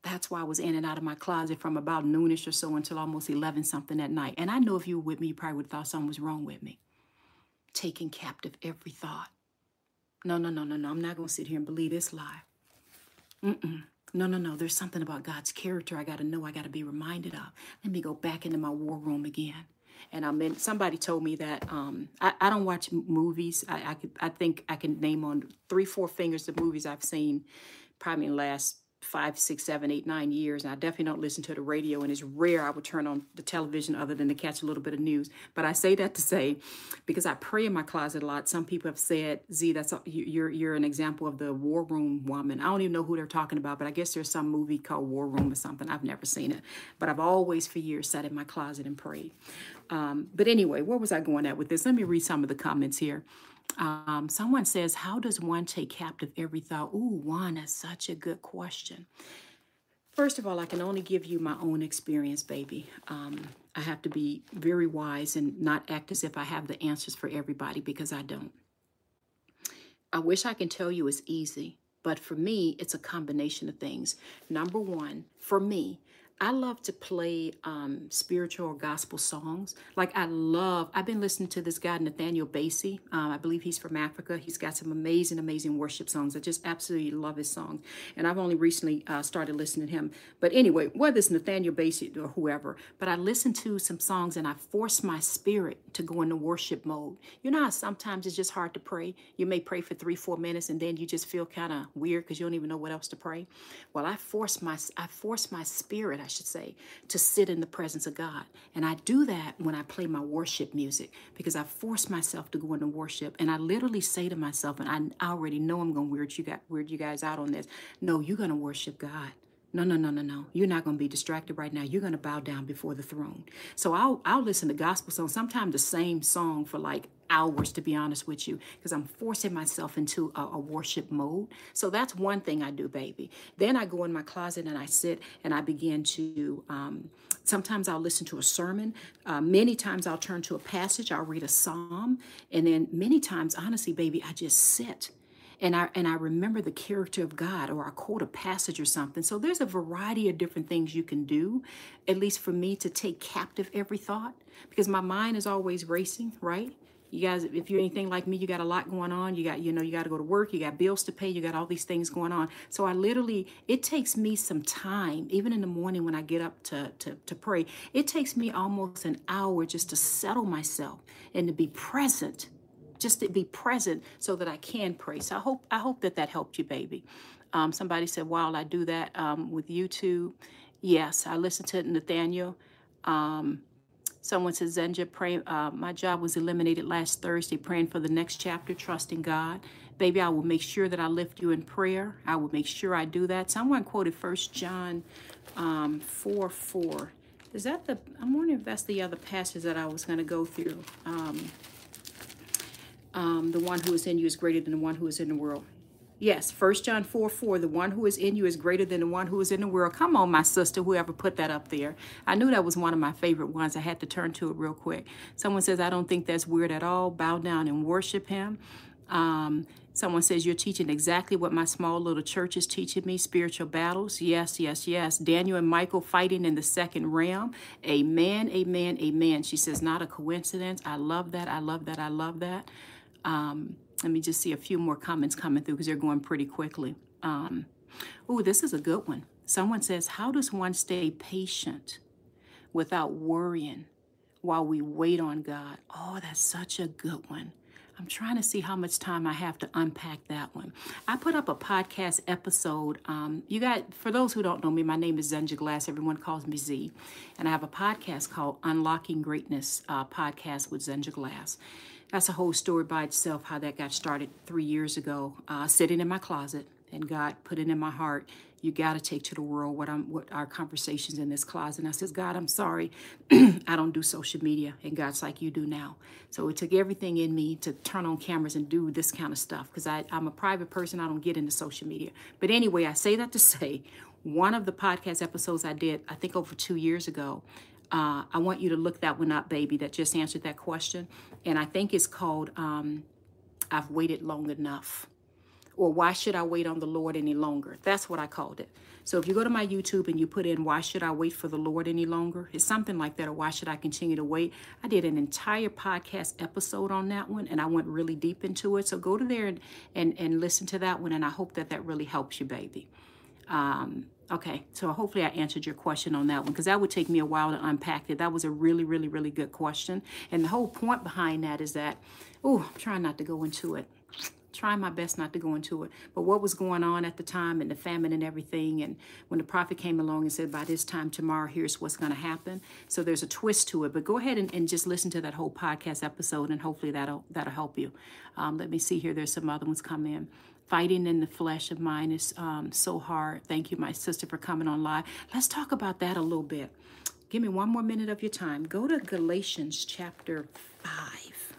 That's why I was in and out of my closet from about noonish or so until almost 11 something at night. And I know if you were with me, you probably would have thought something was wrong with me. Taking captive every thought no, no, no, no, no. I'm not going to sit here and believe this lie. Mm-mm. No, no, no. There's something about God's character I got to know. I got to be reminded of. Let me go back into my war room again. And I mean, somebody told me that um, I, I don't watch movies. I, I, could, I think I can name on three, four fingers the movies I've seen probably in the last five, six, seven, eight, nine years. And I definitely don't listen to the radio, and it's rare I would turn on the television other than to catch a little bit of news. But I say that to say, because I pray in my closet a lot. Some people have said, "Z, that's a, you're you're an example of the war room woman." I don't even know who they're talking about, but I guess there's some movie called War Room or something. I've never seen it, but I've always for years sat in my closet and prayed. Um, but anyway, where was I going at with this? Let me read some of the comments here. Um, someone says, How does one take captive every thought? Ooh, Juan, that's such a good question. First of all, I can only give you my own experience, baby. Um, I have to be very wise and not act as if I have the answers for everybody because I don't. I wish I can tell you it's easy, but for me, it's a combination of things. Number one, for me, I love to play um, spiritual or gospel songs. Like I love, I've been listening to this guy Nathaniel Bassey. Um, I believe he's from Africa. He's got some amazing, amazing worship songs. I just absolutely love his songs. And I've only recently uh, started listening to him. But anyway, whether it's Nathaniel Bassey or whoever, but I listen to some songs and I force my spirit to go into worship mode. You know how sometimes it's just hard to pray. You may pray for three, four minutes, and then you just feel kind of weird because you don't even know what else to pray. Well, I force my, I force my spirit. I should say, to sit in the presence of God. And I do that when I play my worship music because I force myself to go into worship. And I literally say to myself, and I already know I'm going to weird you, guys, weird you guys out on this. No, you're going to worship God. No, no, no, no, no. You're not going to be distracted right now. You're going to bow down before the throne. So I'll I'll listen to gospel songs, sometimes the same song for like hours, to be honest with you, because I'm forcing myself into a, a, worship mode. So that's one thing I do, baby. Then I go in my closet and I sit and I begin to. Um, sometimes I'll listen to a sermon. Uh, many times I'll turn to a passage. I'll read a psalm, and then many times, honestly, baby, I just sit and I and I remember the character of God or I quote a passage or something. So there's a variety of different things you can do, at least for me to take captive every thought because my mind is always racing, right? You guys, if you're anything like me, you got a lot going on. You got, you know, you got to go to work, you got bills to pay, you got all these things going on. So I literally, it takes me some time, even in the morning when I get up to, to, to pray, it takes me almost an hour just to settle myself and to be present just to be present so that I can pray. So I hope I hope that that helped you, baby. Um, somebody said, "While I do that um, with YouTube." Yes, I listened to Nathaniel. Um, someone says, "Zenja, pray." Uh, my job was eliminated last Thursday. Praying for the next chapter, trusting God. Baby, I will make sure that I lift you in prayer. I will make sure I do that. Someone quoted First John um, four four. Is that the? I'm wondering if that's the other passage that I was going to go through. Um, the one who is in you is greater than the one who is in the world. Yes, First John 4 4, the one who is in you is greater than the one who is in the world. Come on, my sister, whoever put that up there. I knew that was one of my favorite ones. I had to turn to it real quick. Someone says, I don't think that's weird at all. Bow down and worship him. Um, someone says, You're teaching exactly what my small little church is teaching me spiritual battles. Yes, yes, yes. Daniel and Michael fighting in the second realm. Amen, amen, amen. She says, Not a coincidence. I love that. I love that. I love that. Um, let me just see a few more comments coming through because they're going pretty quickly. Um, oh, this is a good one. Someone says, How does one stay patient without worrying while we wait on God? Oh, that's such a good one. I'm trying to see how much time I have to unpack that one. I put up a podcast episode. Um, you got, for those who don't know me, my name is Zenja Glass. Everyone calls me Z. And I have a podcast called Unlocking Greatness uh, Podcast with Zenja Glass that's a whole story by itself how that got started three years ago. Uh, sitting in my closet and god put it in my heart you got to take to the world what i'm what our conversations in this closet. And i says god i'm sorry. I don't do social media. And god's like you do now. So it took everything in me to turn on cameras and do this kind of stuff because i'm a private person. I don't get into social media. But anyway i say that to say one of the podcast episodes i did i think over two years ago uh, I want you to look that one up, baby, that just answered that question. And I think it's called um, I've Waited Long Enough. Or Why Should I Wait on the Lord Any Longer? That's what I called it. So if you go to my YouTube and you put in Why Should I Wait for the Lord Any Longer? It's something like that, or Why Should I Continue to Wait? I did an entire podcast episode on that one and I went really deep into it. So go to there and, and, and listen to that one. And I hope that that really helps you, baby. Um, Okay, so hopefully I answered your question on that one because that would take me a while to unpack it. That was a really, really, really good question. And the whole point behind that is that, oh, I'm trying not to go into it. trying my best not to go into it. But what was going on at the time and the famine and everything, and when the prophet came along and said, by this time tomorrow, here's what's going to happen. So there's a twist to it. But go ahead and, and just listen to that whole podcast episode, and hopefully that'll that'll help you. Um, let me see here. There's some other ones come in. Fighting in the flesh of mine is um, so hard. Thank you, my sister, for coming on live. Let's talk about that a little bit. Give me one more minute of your time. Go to Galatians chapter 5.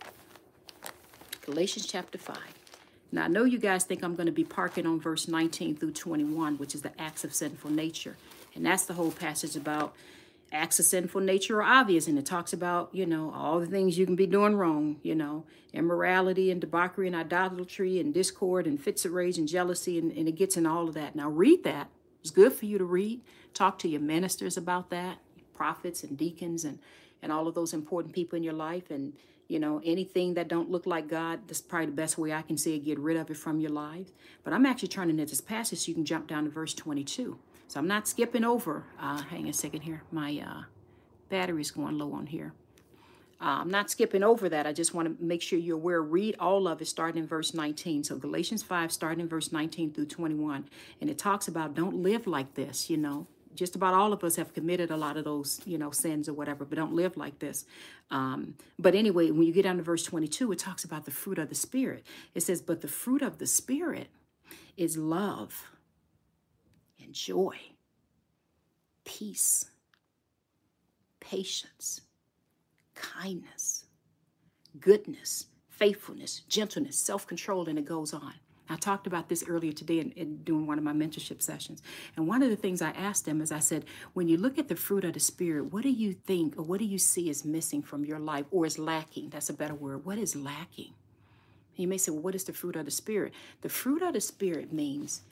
Galatians chapter 5. Now, I know you guys think I'm going to be parking on verse 19 through 21, which is the acts of sinful nature. And that's the whole passage about acts of sinful nature are obvious. And it talks about, you know, all the things you can be doing wrong, you know, immorality and debauchery and idolatry and discord and fits of rage and jealousy. And, and it gets in all of that. Now, read that. It's good for you to read. Talk to your ministers about that, prophets and deacons and, and all of those important people in your life. And, you know, anything that don't look like God, that's probably the best way I can say it, get rid of it from your life. But I'm actually turning to this passage so you can jump down to verse 22. So I'm not skipping over. Uh, hang a second here. My uh, battery's going low on here. Uh, I'm not skipping over that. I just want to make sure you're aware. Read all of it starting in verse 19. So Galatians 5, starting in verse 19 through 21. And it talks about don't live like this, you know just about all of us have committed a lot of those, you know, sins or whatever, but don't live like this. Um, but anyway, when you get down to verse 22, it talks about the fruit of the Spirit. It says, But the fruit of the Spirit is love and joy, peace, patience, kindness, goodness, faithfulness, gentleness, self control, and it goes on. I talked about this earlier today in, in, doing one of my mentorship sessions. And one of the things I asked them is I said, when you look at the fruit of the Spirit, what do you think or what do you see is missing from your life or is lacking? That's a better word. What is lacking? You may say, well, what is the fruit of the Spirit? The fruit of the Spirit means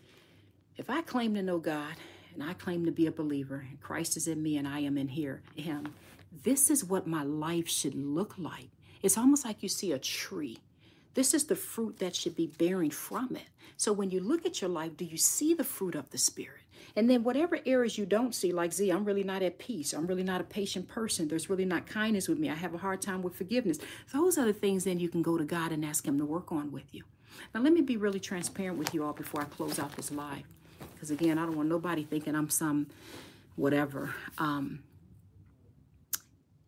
if I claim to know God and I claim to be a believer, and Christ is in me and I am in here, Him, this is what my life should look like. It's almost like you see a tree this is the fruit that should be bearing from it. So when you look at your life, do you see the fruit of the Spirit? And then whatever areas you don't see, like Z, I'm really not at peace. I'm really not a patient person. There's really not kindness with me. I have a hard time with forgiveness. Those are the things then you can go to God and ask Him to work on with you. Now, let me be really transparent with you all before I close out this live. Because again, I don't want nobody thinking I'm some whatever. Um,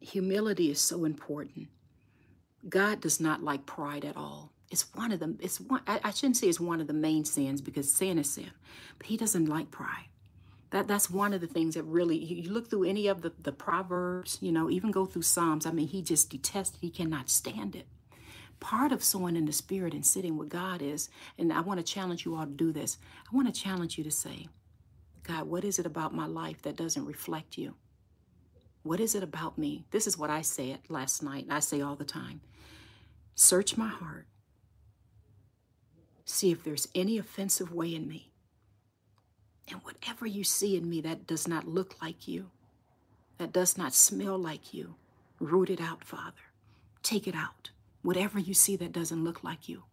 humility is so important. God does not like pride at all. It's one of them. It's one. I, I shouldn't say it's one of the main sins because sin is sin, but He doesn't like pride. That that's one of the things that really you look through any of the the proverbs, you know, even go through Psalms. I mean, He just detests. He cannot stand it. Part of sowing in the Spirit and sitting with God is, and I want to challenge you all to do this. I want to challenge you to say, God, what is it about my life that doesn't reflect you? What is it about me? This is what I said last night. And I say all the time. Search my heart. See if there's any offensive way in me. And whatever you see in me that does not look like you, that does not smell like you, root it out, Father. Take it out. Whatever you see that doesn't look like you.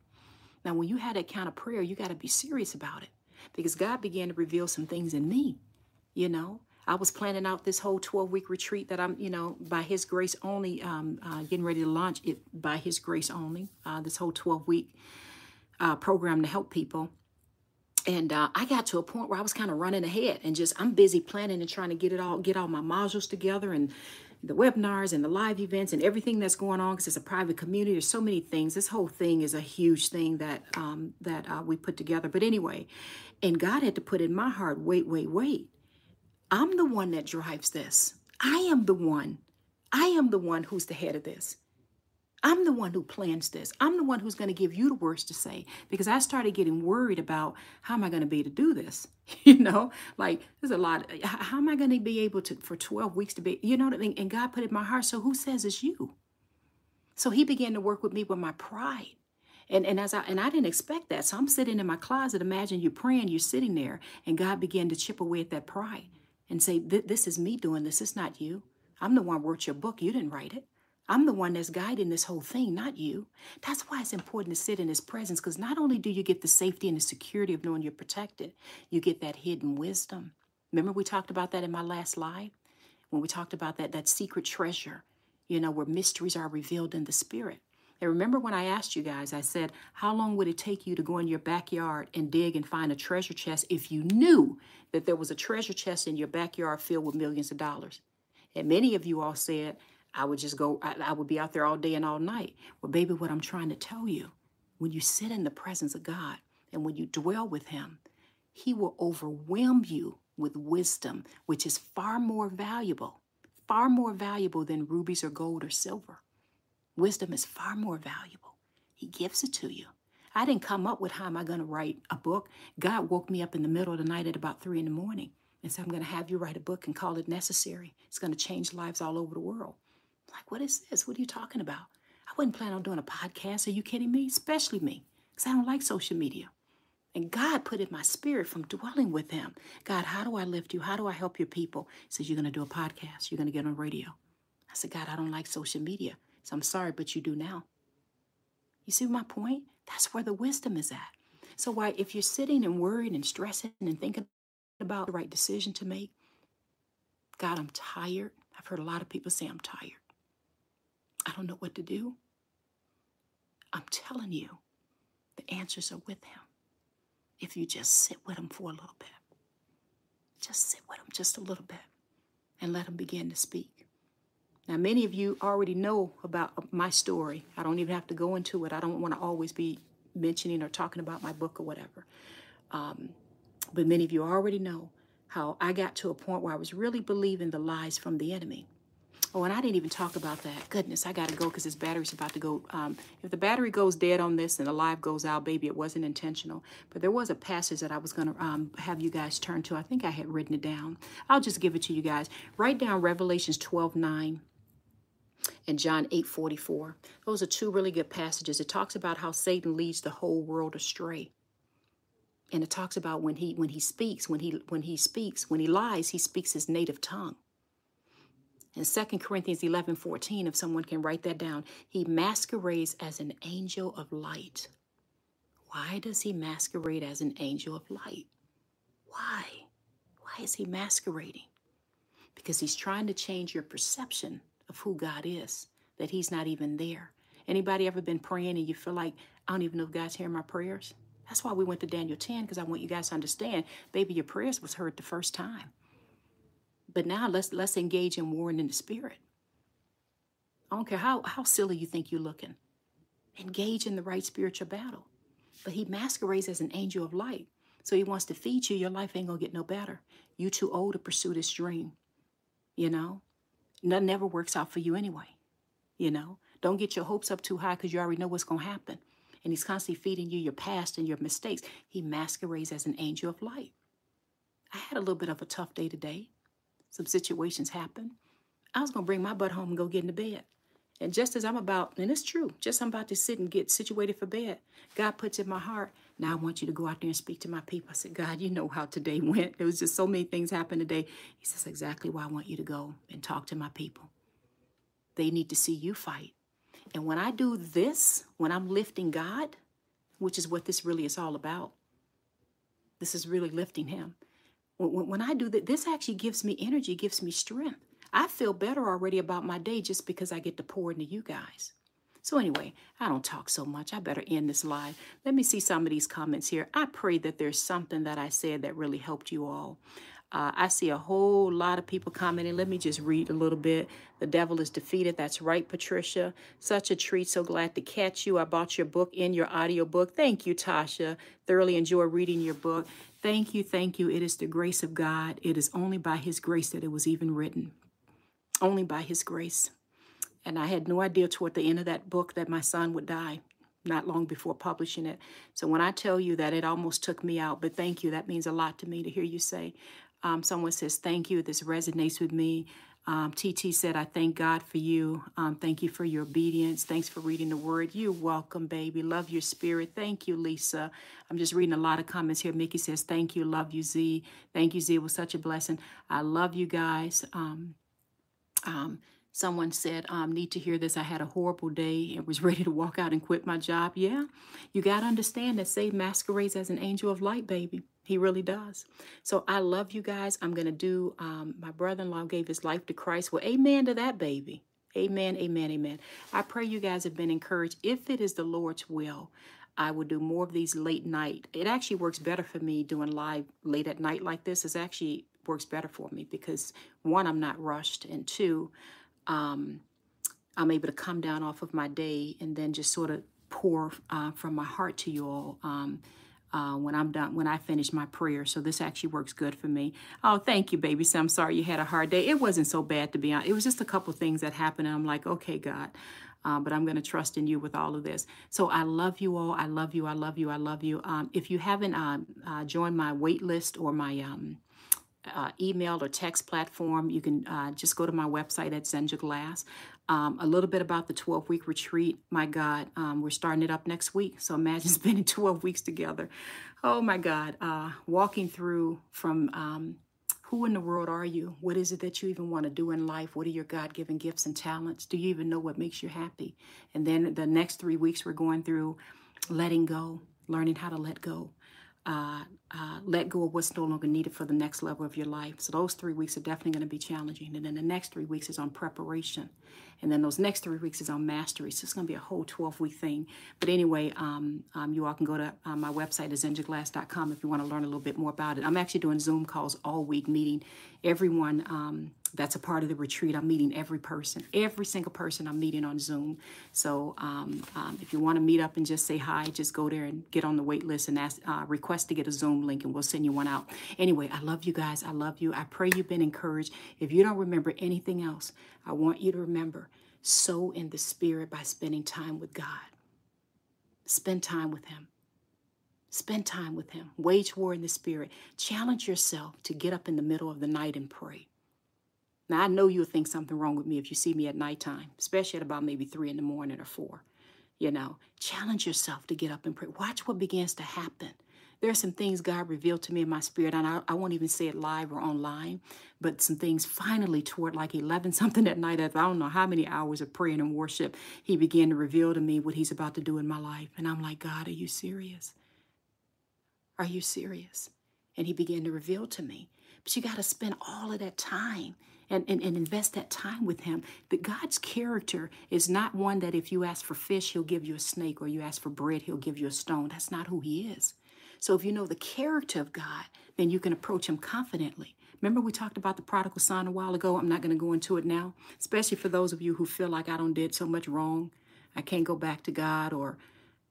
Now, when you had that kind of prayer, you got to be serious about it because God began to reveal some things in me, you know, I was planning out this whole 12 week retreat that I'm, you know, by His grace only, um, uh, getting ready to launch it by His grace only, uh, this whole 12 week uh, program to help people. And uh, I got to a point where I was kind of running ahead and just, I'm busy planning and trying to get it all, get all my modules together and the webinars and the live events and everything that's going on because it's a private community. There's so many things. This whole thing is a huge thing that um, that uh, we put together. But anyway, and God had to put in my heart, wait, wait, wait. I'm the one that drives this. I am the one. I am the one who's the head of this. I'm the one who plans this. I'm the one who's going to give you the words to say because I started getting worried about how am I going to be to do this? You know, like there's a lot. Of, how am I going to be able to for 12 weeks to be, you know what I mean? And God put it in my heart. So who says it's you? So he began to work with me with my pride. And, and as I and I didn't expect that. So I'm sitting in my closet. Imagine you're praying, you're sitting there, and God began to chip away at that pride and say, This is me doing this, it's not you. I'm the one who wrote your book, you didn't write it. I'm the one that's guiding this whole thing, not you. That's why it's important to sit in his presence because not only do you get the safety and the security of knowing you're protected, you get that hidden wisdom. Remember, we talked about that in my last live when we talked about that, that secret treasure, you know, where mysteries are revealed in the spirit. And remember when I asked you guys, I said, how long would it take you to go in your backyard and dig and find a treasure chest if you knew that there was a treasure chest in your backyard filled with millions of dollars? And many of you all said, I would just go, I, I would be out there all day and all night. Well, baby, what I'm trying to tell you, when you sit in the presence of God and when you dwell with Him, He will overwhelm you with wisdom, which is far more valuable, far more valuable than rubies or gold or silver. Wisdom is far more valuable. He gives it to you. I didn't come up with how am I going to write a book. God woke me up in the middle of the night at about three in the morning and said, I'm going to have you write a book and call it necessary. It's going to change lives all over the world. Like, what is this? What are you talking about? I wasn't planning on doing a podcast. Are you kidding me? Especially me, because I don't like social media. And God put in my spirit from dwelling with Him. God, how do I lift you? How do I help your people? He says, You're going to do a podcast. You're going to get on radio. I said, God, I don't like social media. So I'm sorry, but you do now. You see my point? That's where the wisdom is at. So why if you're sitting and worried and stressing and thinking about the right decision to make, God, I'm tired. I've heard a lot of people say I'm tired. I don't know what to do. I'm telling you, the answers are with him. If you just sit with him for a little bit, just sit with him just a little bit and let him begin to speak. Now, many of you already know about my story. I don't even have to go into it. I don't want to always be mentioning or talking about my book or whatever. Um, but many of you already know how I got to a point where I was really believing the lies from the enemy. Oh, and I didn't even talk about that. Goodness, I got to go because this battery's about to go. Um, if the battery goes dead on this and the live goes out, baby, it wasn't intentional. But there was a passage that I was going to um, have you guys turn to. I think I had written it down. I'll just give it to you guys. Write down Revelations 12 9 and John 8 44. Those are two really good passages. It talks about how Satan leads the whole world astray. And it talks about when he when he speaks, when he when he speaks, when he lies, he speaks his native tongue. In 2 Corinthians 11 14, if someone can write that down, he masquerades as an angel of light. Why does he masquerade as an angel of light? Why? Why is he masquerading? Because he's trying to change your perception of who God is, that He's not even there. Anybody ever been praying and you feel like, I don't even know if God's hearing my prayers? That's why we went to Daniel 10, because I want you guys to understand, baby, your prayers was heard the first time. But now let's let's engage in warring in the spirit. I don't care how, how silly you think you're looking. Engage in the right spiritual battle. But he masquerades as an angel of light. So he wants to feed you. Your life ain't gonna get no better. You too old to pursue this dream. You know? Nothing ever works out for you anyway. You know, don't get your hopes up too high because you already know what's to happen. And he's constantly feeding you your past and your mistakes. He masquerades as an angel of light. I had a little bit of a tough day today. Some situations happen. I was going to bring my butt home and go get into bed. And just as I'm about, and it's true, just I'm about to sit and get situated for bed, God puts in my heart, now I want you to go out there and speak to my people. I said, God, you know how today went. There was just so many things happened today. He says, exactly why I want you to go and talk to my people. They need to see you fight. And when I do this, when I'm lifting God, which is what this really is all about, this is really lifting Him. When, when I do that, this actually gives me energy, gives me strength. I feel better already about my day just because I get to pour into you guys. So, anyway, I don't talk so much. I better end this live. Let me see some of these comments here. I pray that there's something that I said that really helped you all. Uh, I see a whole lot of people commenting. Let me just read a little bit. The devil is defeated. That's right, Patricia. Such a treat. So glad to catch you. I bought your book in your audio book. Thank you, Tasha. Thoroughly enjoy reading your book. Thank you, thank you. It is the grace of God. It is only by His grace that it was even written only by his grace. And I had no idea toward the end of that book that my son would die not long before publishing it. So when I tell you that it almost took me out, but thank you, that means a lot to me to hear you say. Um, someone says, Thank you, this resonates with me. Um, TT said, I thank God for you. Um, thank you for your obedience. Thanks for reading the word. You're welcome, baby. Love your spirit. Thank you, Lisa. I'm just reading a lot of comments here. Mickey says, Thank you. Love you, Z. Thank you, Z. It was such a blessing. I love you guys. Um, um, someone said, um, need to hear this. I had a horrible day and was ready to walk out and quit my job. Yeah, you got to understand that Satan masquerades as an angel of light, baby. He really does. So I love you guys. I'm going to do, um, my brother in law gave his life to Christ. Well, amen to that, baby. Amen, amen, amen. I pray you guys have been encouraged. If it is the Lord's will, I will do more of these late night. It actually works better for me doing live late at night like this. It actually works better for me because one, I'm not rushed, and two, um, I'm able to come down off of my day and then just sort of pour uh, from my heart to you all. Um, uh, when I'm done, when I finish my prayer. So this actually works good for me. Oh, thank you, baby. So I'm sorry you had a hard day. It wasn't so bad to be honest. It was just a couple things that happened, and I'm like, okay, God. Uh, but I'm going to trust in you with all of this. So I love you all. I love you. I love you. I love you. Um, if you haven't uh, uh joined my wait list or my um, uh, email or text platform, you can uh, just go to my website at Zenja Glass. Um, a little bit about the 12 week retreat. My God, um, we're starting it up next week. So imagine spending 12 weeks together. Oh my God, uh, walking through from um, who in the world are you? What is it that you even want to do in life? What are your God given gifts and talents? Do you even know what makes you happy? And then the next three weeks, we're going through letting go, learning how to let go uh, uh, let go of what's no longer needed for the next level of your life. So those three weeks are definitely going to be challenging. And then the next three weeks is on preparation. And then those next three weeks is on mastery. So it's going to be a whole 12 week thing. But anyway, um, um, you all can go to uh, my website, zenjaglass.com, if you want to learn a little bit more about it. I'm actually doing Zoom calls all week, meeting everyone um, that's a part of the retreat. I'm meeting every person, every single person I'm meeting on Zoom. So um, um, if you want to meet up and just say hi, just go there and get on the wait list and ask, uh, request to get a Zoom link, and we'll send you one out. Anyway, I love you guys. I love you. I pray you've been encouraged. If you don't remember anything else, I want you to remember sow in the Spirit by spending time with God. Spend time with Him. Spend time with Him. Wage war in the Spirit. Challenge yourself to get up in the middle of the night and pray. Now, I know you'll think something wrong with me if you see me at nighttime, especially at about maybe three in the morning or four. You know, challenge yourself to get up and pray. Watch what begins to happen. There are some things God revealed to me in my spirit, and I, I won't even say it live or online, but some things finally toward like 11 something at night, after I don't know how many hours of praying and worship, He began to reveal to me what He's about to do in my life. And I'm like, God, are you serious? Are you serious? And He began to reveal to me. But you got to spend all of that time and, and, and invest that time with him. But God's character is not one that if you ask for fish, he'll give you a snake, or you ask for bread, he'll give you a stone. That's not who he is. So if you know the character of God, then you can approach him confidently. Remember we talked about the prodigal son a while ago? I'm not going to go into it now, especially for those of you who feel like I don't did so much wrong. I can't go back to God or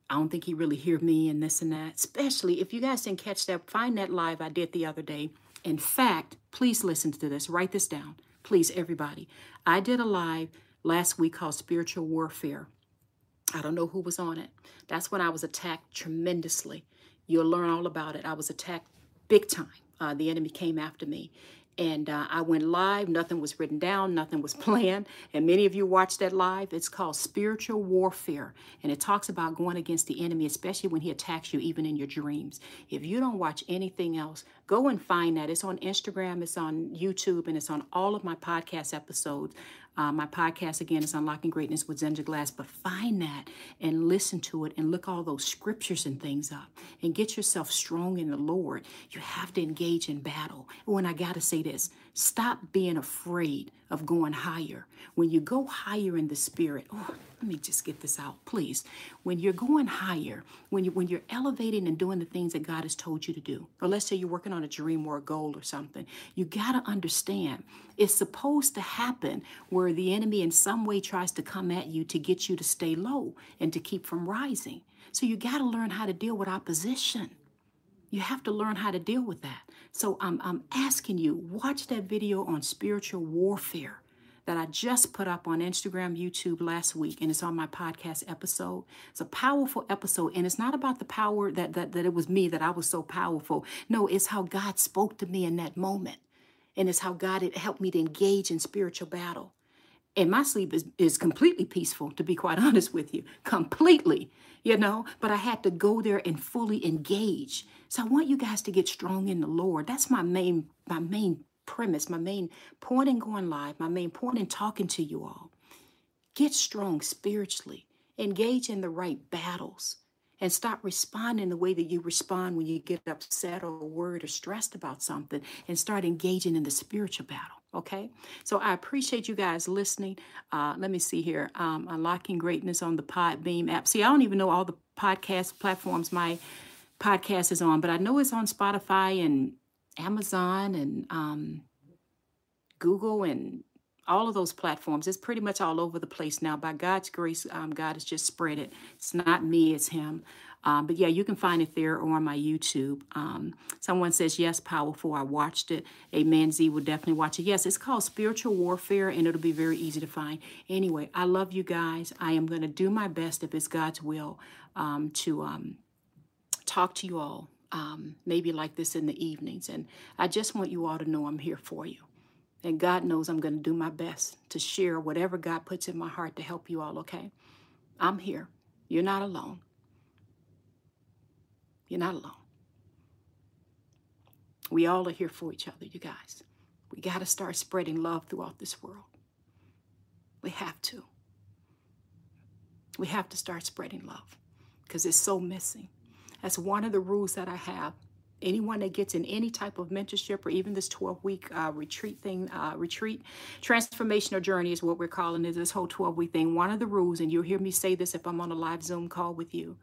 I don't think he really hear me and this and that. Especially if you guys didn't catch that, find that live I did the other day. In fact, please listen to this. Write this down. Please, everybody. I did a live last week called Spiritual Warfare. I don't know who was on it. That's when I was attacked tremendously. You'll learn all about it. I was attacked big time. Uh, the enemy came after me. And uh, I went live. Nothing was written down. Nothing was planned. And many of you watched that live. It's called Spiritual Warfare. And it talks about going against the enemy, especially when he attacks you, even in your dreams. If you don't watch anything else, go and find that. It's on Instagram, it's on YouTube, and it's on all of my podcast episodes. Uh, my podcast again is Unlocking Greatness with Zenja Glass, but find that and listen to it and look all those scriptures and things up and get yourself strong in the Lord. You have to engage in battle. When I got to say this, stop being afraid of going higher. When you go higher in the spirit, oh, let me just get this out, please. When you're going higher, when you when you're elevating and doing the things that God has told you to do, or let's say you're working on a dream or a goal or something, you gotta understand it's supposed to happen where the enemy in some way tries to come at you to get you to stay low and to keep from rising. So you gotta learn how to deal with opposition. You have to learn how to deal with that. So I'm, I'm asking you, watch that video on spiritual warfare that I just put up on Instagram, YouTube last week, and it's on my podcast episode. It's a powerful episode, and it's not about the power that, that, that it was me, that I was so powerful. No, it's how God spoke to me in that moment. And it's how God had helped me to engage in spiritual battle. And my sleep is, is completely peaceful, to be quite honest with you. Completely, you know. But I had to go there and fully engage. So I want you guys to get strong in the Lord. That's my main, my main premise, my main point in going live, my main point in talking to you all. Get strong spiritually, engage in the right battles, and stop responding the way that you respond when you get upset or worried or stressed about something, and start engaging in the spiritual battle. Okay, so I appreciate you guys listening. Uh, let me see here. Um, Unlocking Greatness on the Podbean app. See, I don't even know all the podcast platforms my podcast is on, but I know it's on Spotify and Amazon and um, Google and all of those platforms. It's pretty much all over the place now. By God's grace, um, God has just spread it. It's not me, it's Him. Um, but yeah, you can find it there or on my YouTube. Um, someone says, yes, powerful. I watched it. Amen. Z will definitely watch it. Yes, it's called Spiritual Warfare and it'll be very easy to find. Anyway, I love you guys. I am going to do my best, if it's God's will, um, to um, talk to you all, um, maybe like this in the evenings. And I just want you all to know I'm here for you. And God knows I'm going to do my best to share whatever God puts in my heart to help you all, okay? I'm here. You're not alone. You're not alone. We all are here for each other, you guys. We got to start spreading love throughout this world. We have to. We have to start spreading love because it's so missing. That's one of the rules that I have. Anyone that gets in any type of mentorship or even this 12 week uh, retreat thing, uh, retreat, transformational journey is what we're calling it, this whole 12 week thing. One of the rules, and you'll hear me say this if I'm on a live Zoom call with you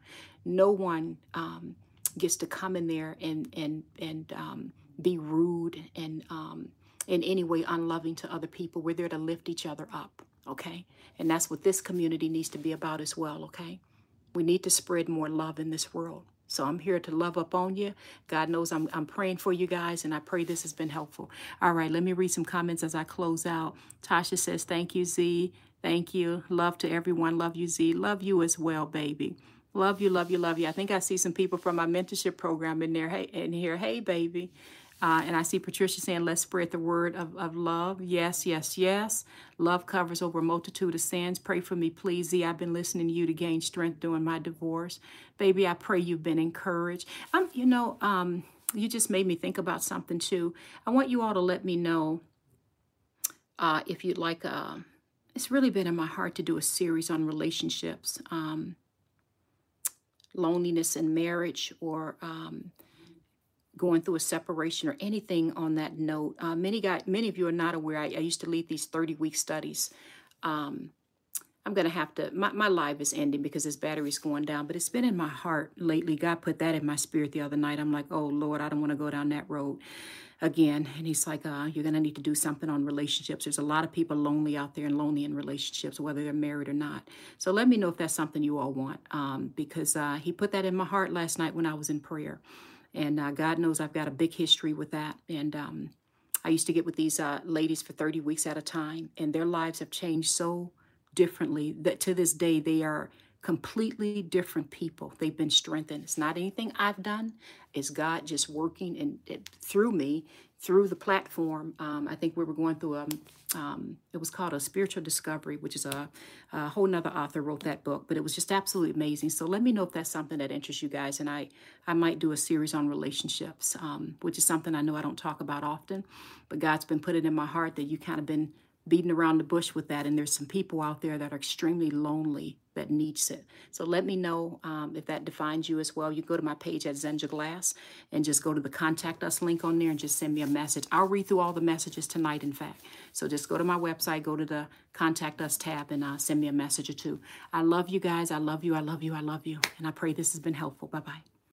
no one um, gets to come in there and and and um, be rude and um, in any way unloving to other people. We're there to lift each other up, okay? And that's what this community needs to be about as well, okay? We need to spread more love in this world. So I'm here to love up on you. God knows I'm, I'm praying for you guys, and I pray this has been helpful. All right, let me read some comments as I close out. Tasha says, Thank you, Z. Thank you. Love to everyone. Love you, Z. Love you as well, baby. Love you, love you, love you. I think I see some people from my mentorship program in there. Hey, in here. Hey, baby. Uh, and I see Patricia saying, let's spread the word of, of love. Yes, yes, yes. Love covers over a multitude of sins. Pray for me, please. Z, I've been listening to you to gain strength during my divorce. Baby, I pray you've been encouraged. Um, you know, um, you just made me think about something too. I want you all to let me know uh, if you'd like. Uh, it's really been in my heart to do a series on relationships. Um, loneliness in marriage or um, going through a separation or anything on that note. Uh, many got many of you are not aware. I, I used to lead these 30 week studies. Um, I'm going to have to, my, my live is ending because this battery's going down, but it's been in my heart lately. God put that in my spirit the other night. I'm like, oh, Lord, I don't want to go down that road again. And he's like, uh, you're going to need to do something on relationships. There's a lot of people lonely out there and lonely in relationships, whether they're married or not. So let me know if that's something you all want um, because uh, he put that in my heart last night when I was in prayer. And uh, God knows I've got a big history with that. And um, I used to get with these uh, ladies for 30 weeks at a time, and their lives have changed so differently that to this day they are completely different people. They've been strengthened. It's not anything I've done. It's God just working and, through me, through the platform. Um, I think we were going through a, um, it was called a spiritual discovery, which is a, a whole nother author wrote that book, but it was just absolutely amazing. So let me know if that's something that interests you guys. And I, I might do a series on relationships, um, which is something I know I don't talk about often, but God's been putting in my heart that you kind of been beating around the bush with that. And there's some people out there that are extremely lonely that needs it. So let me know um, if that defines you as well. You go to my page at Zenja Glass and just go to the contact us link on there and just send me a message. I'll read through all the messages tonight, in fact. So just go to my website, go to the contact us tab and uh, send me a message or two. I love you guys. I love you. I love you. I love you. And I pray this has been helpful. Bye-bye.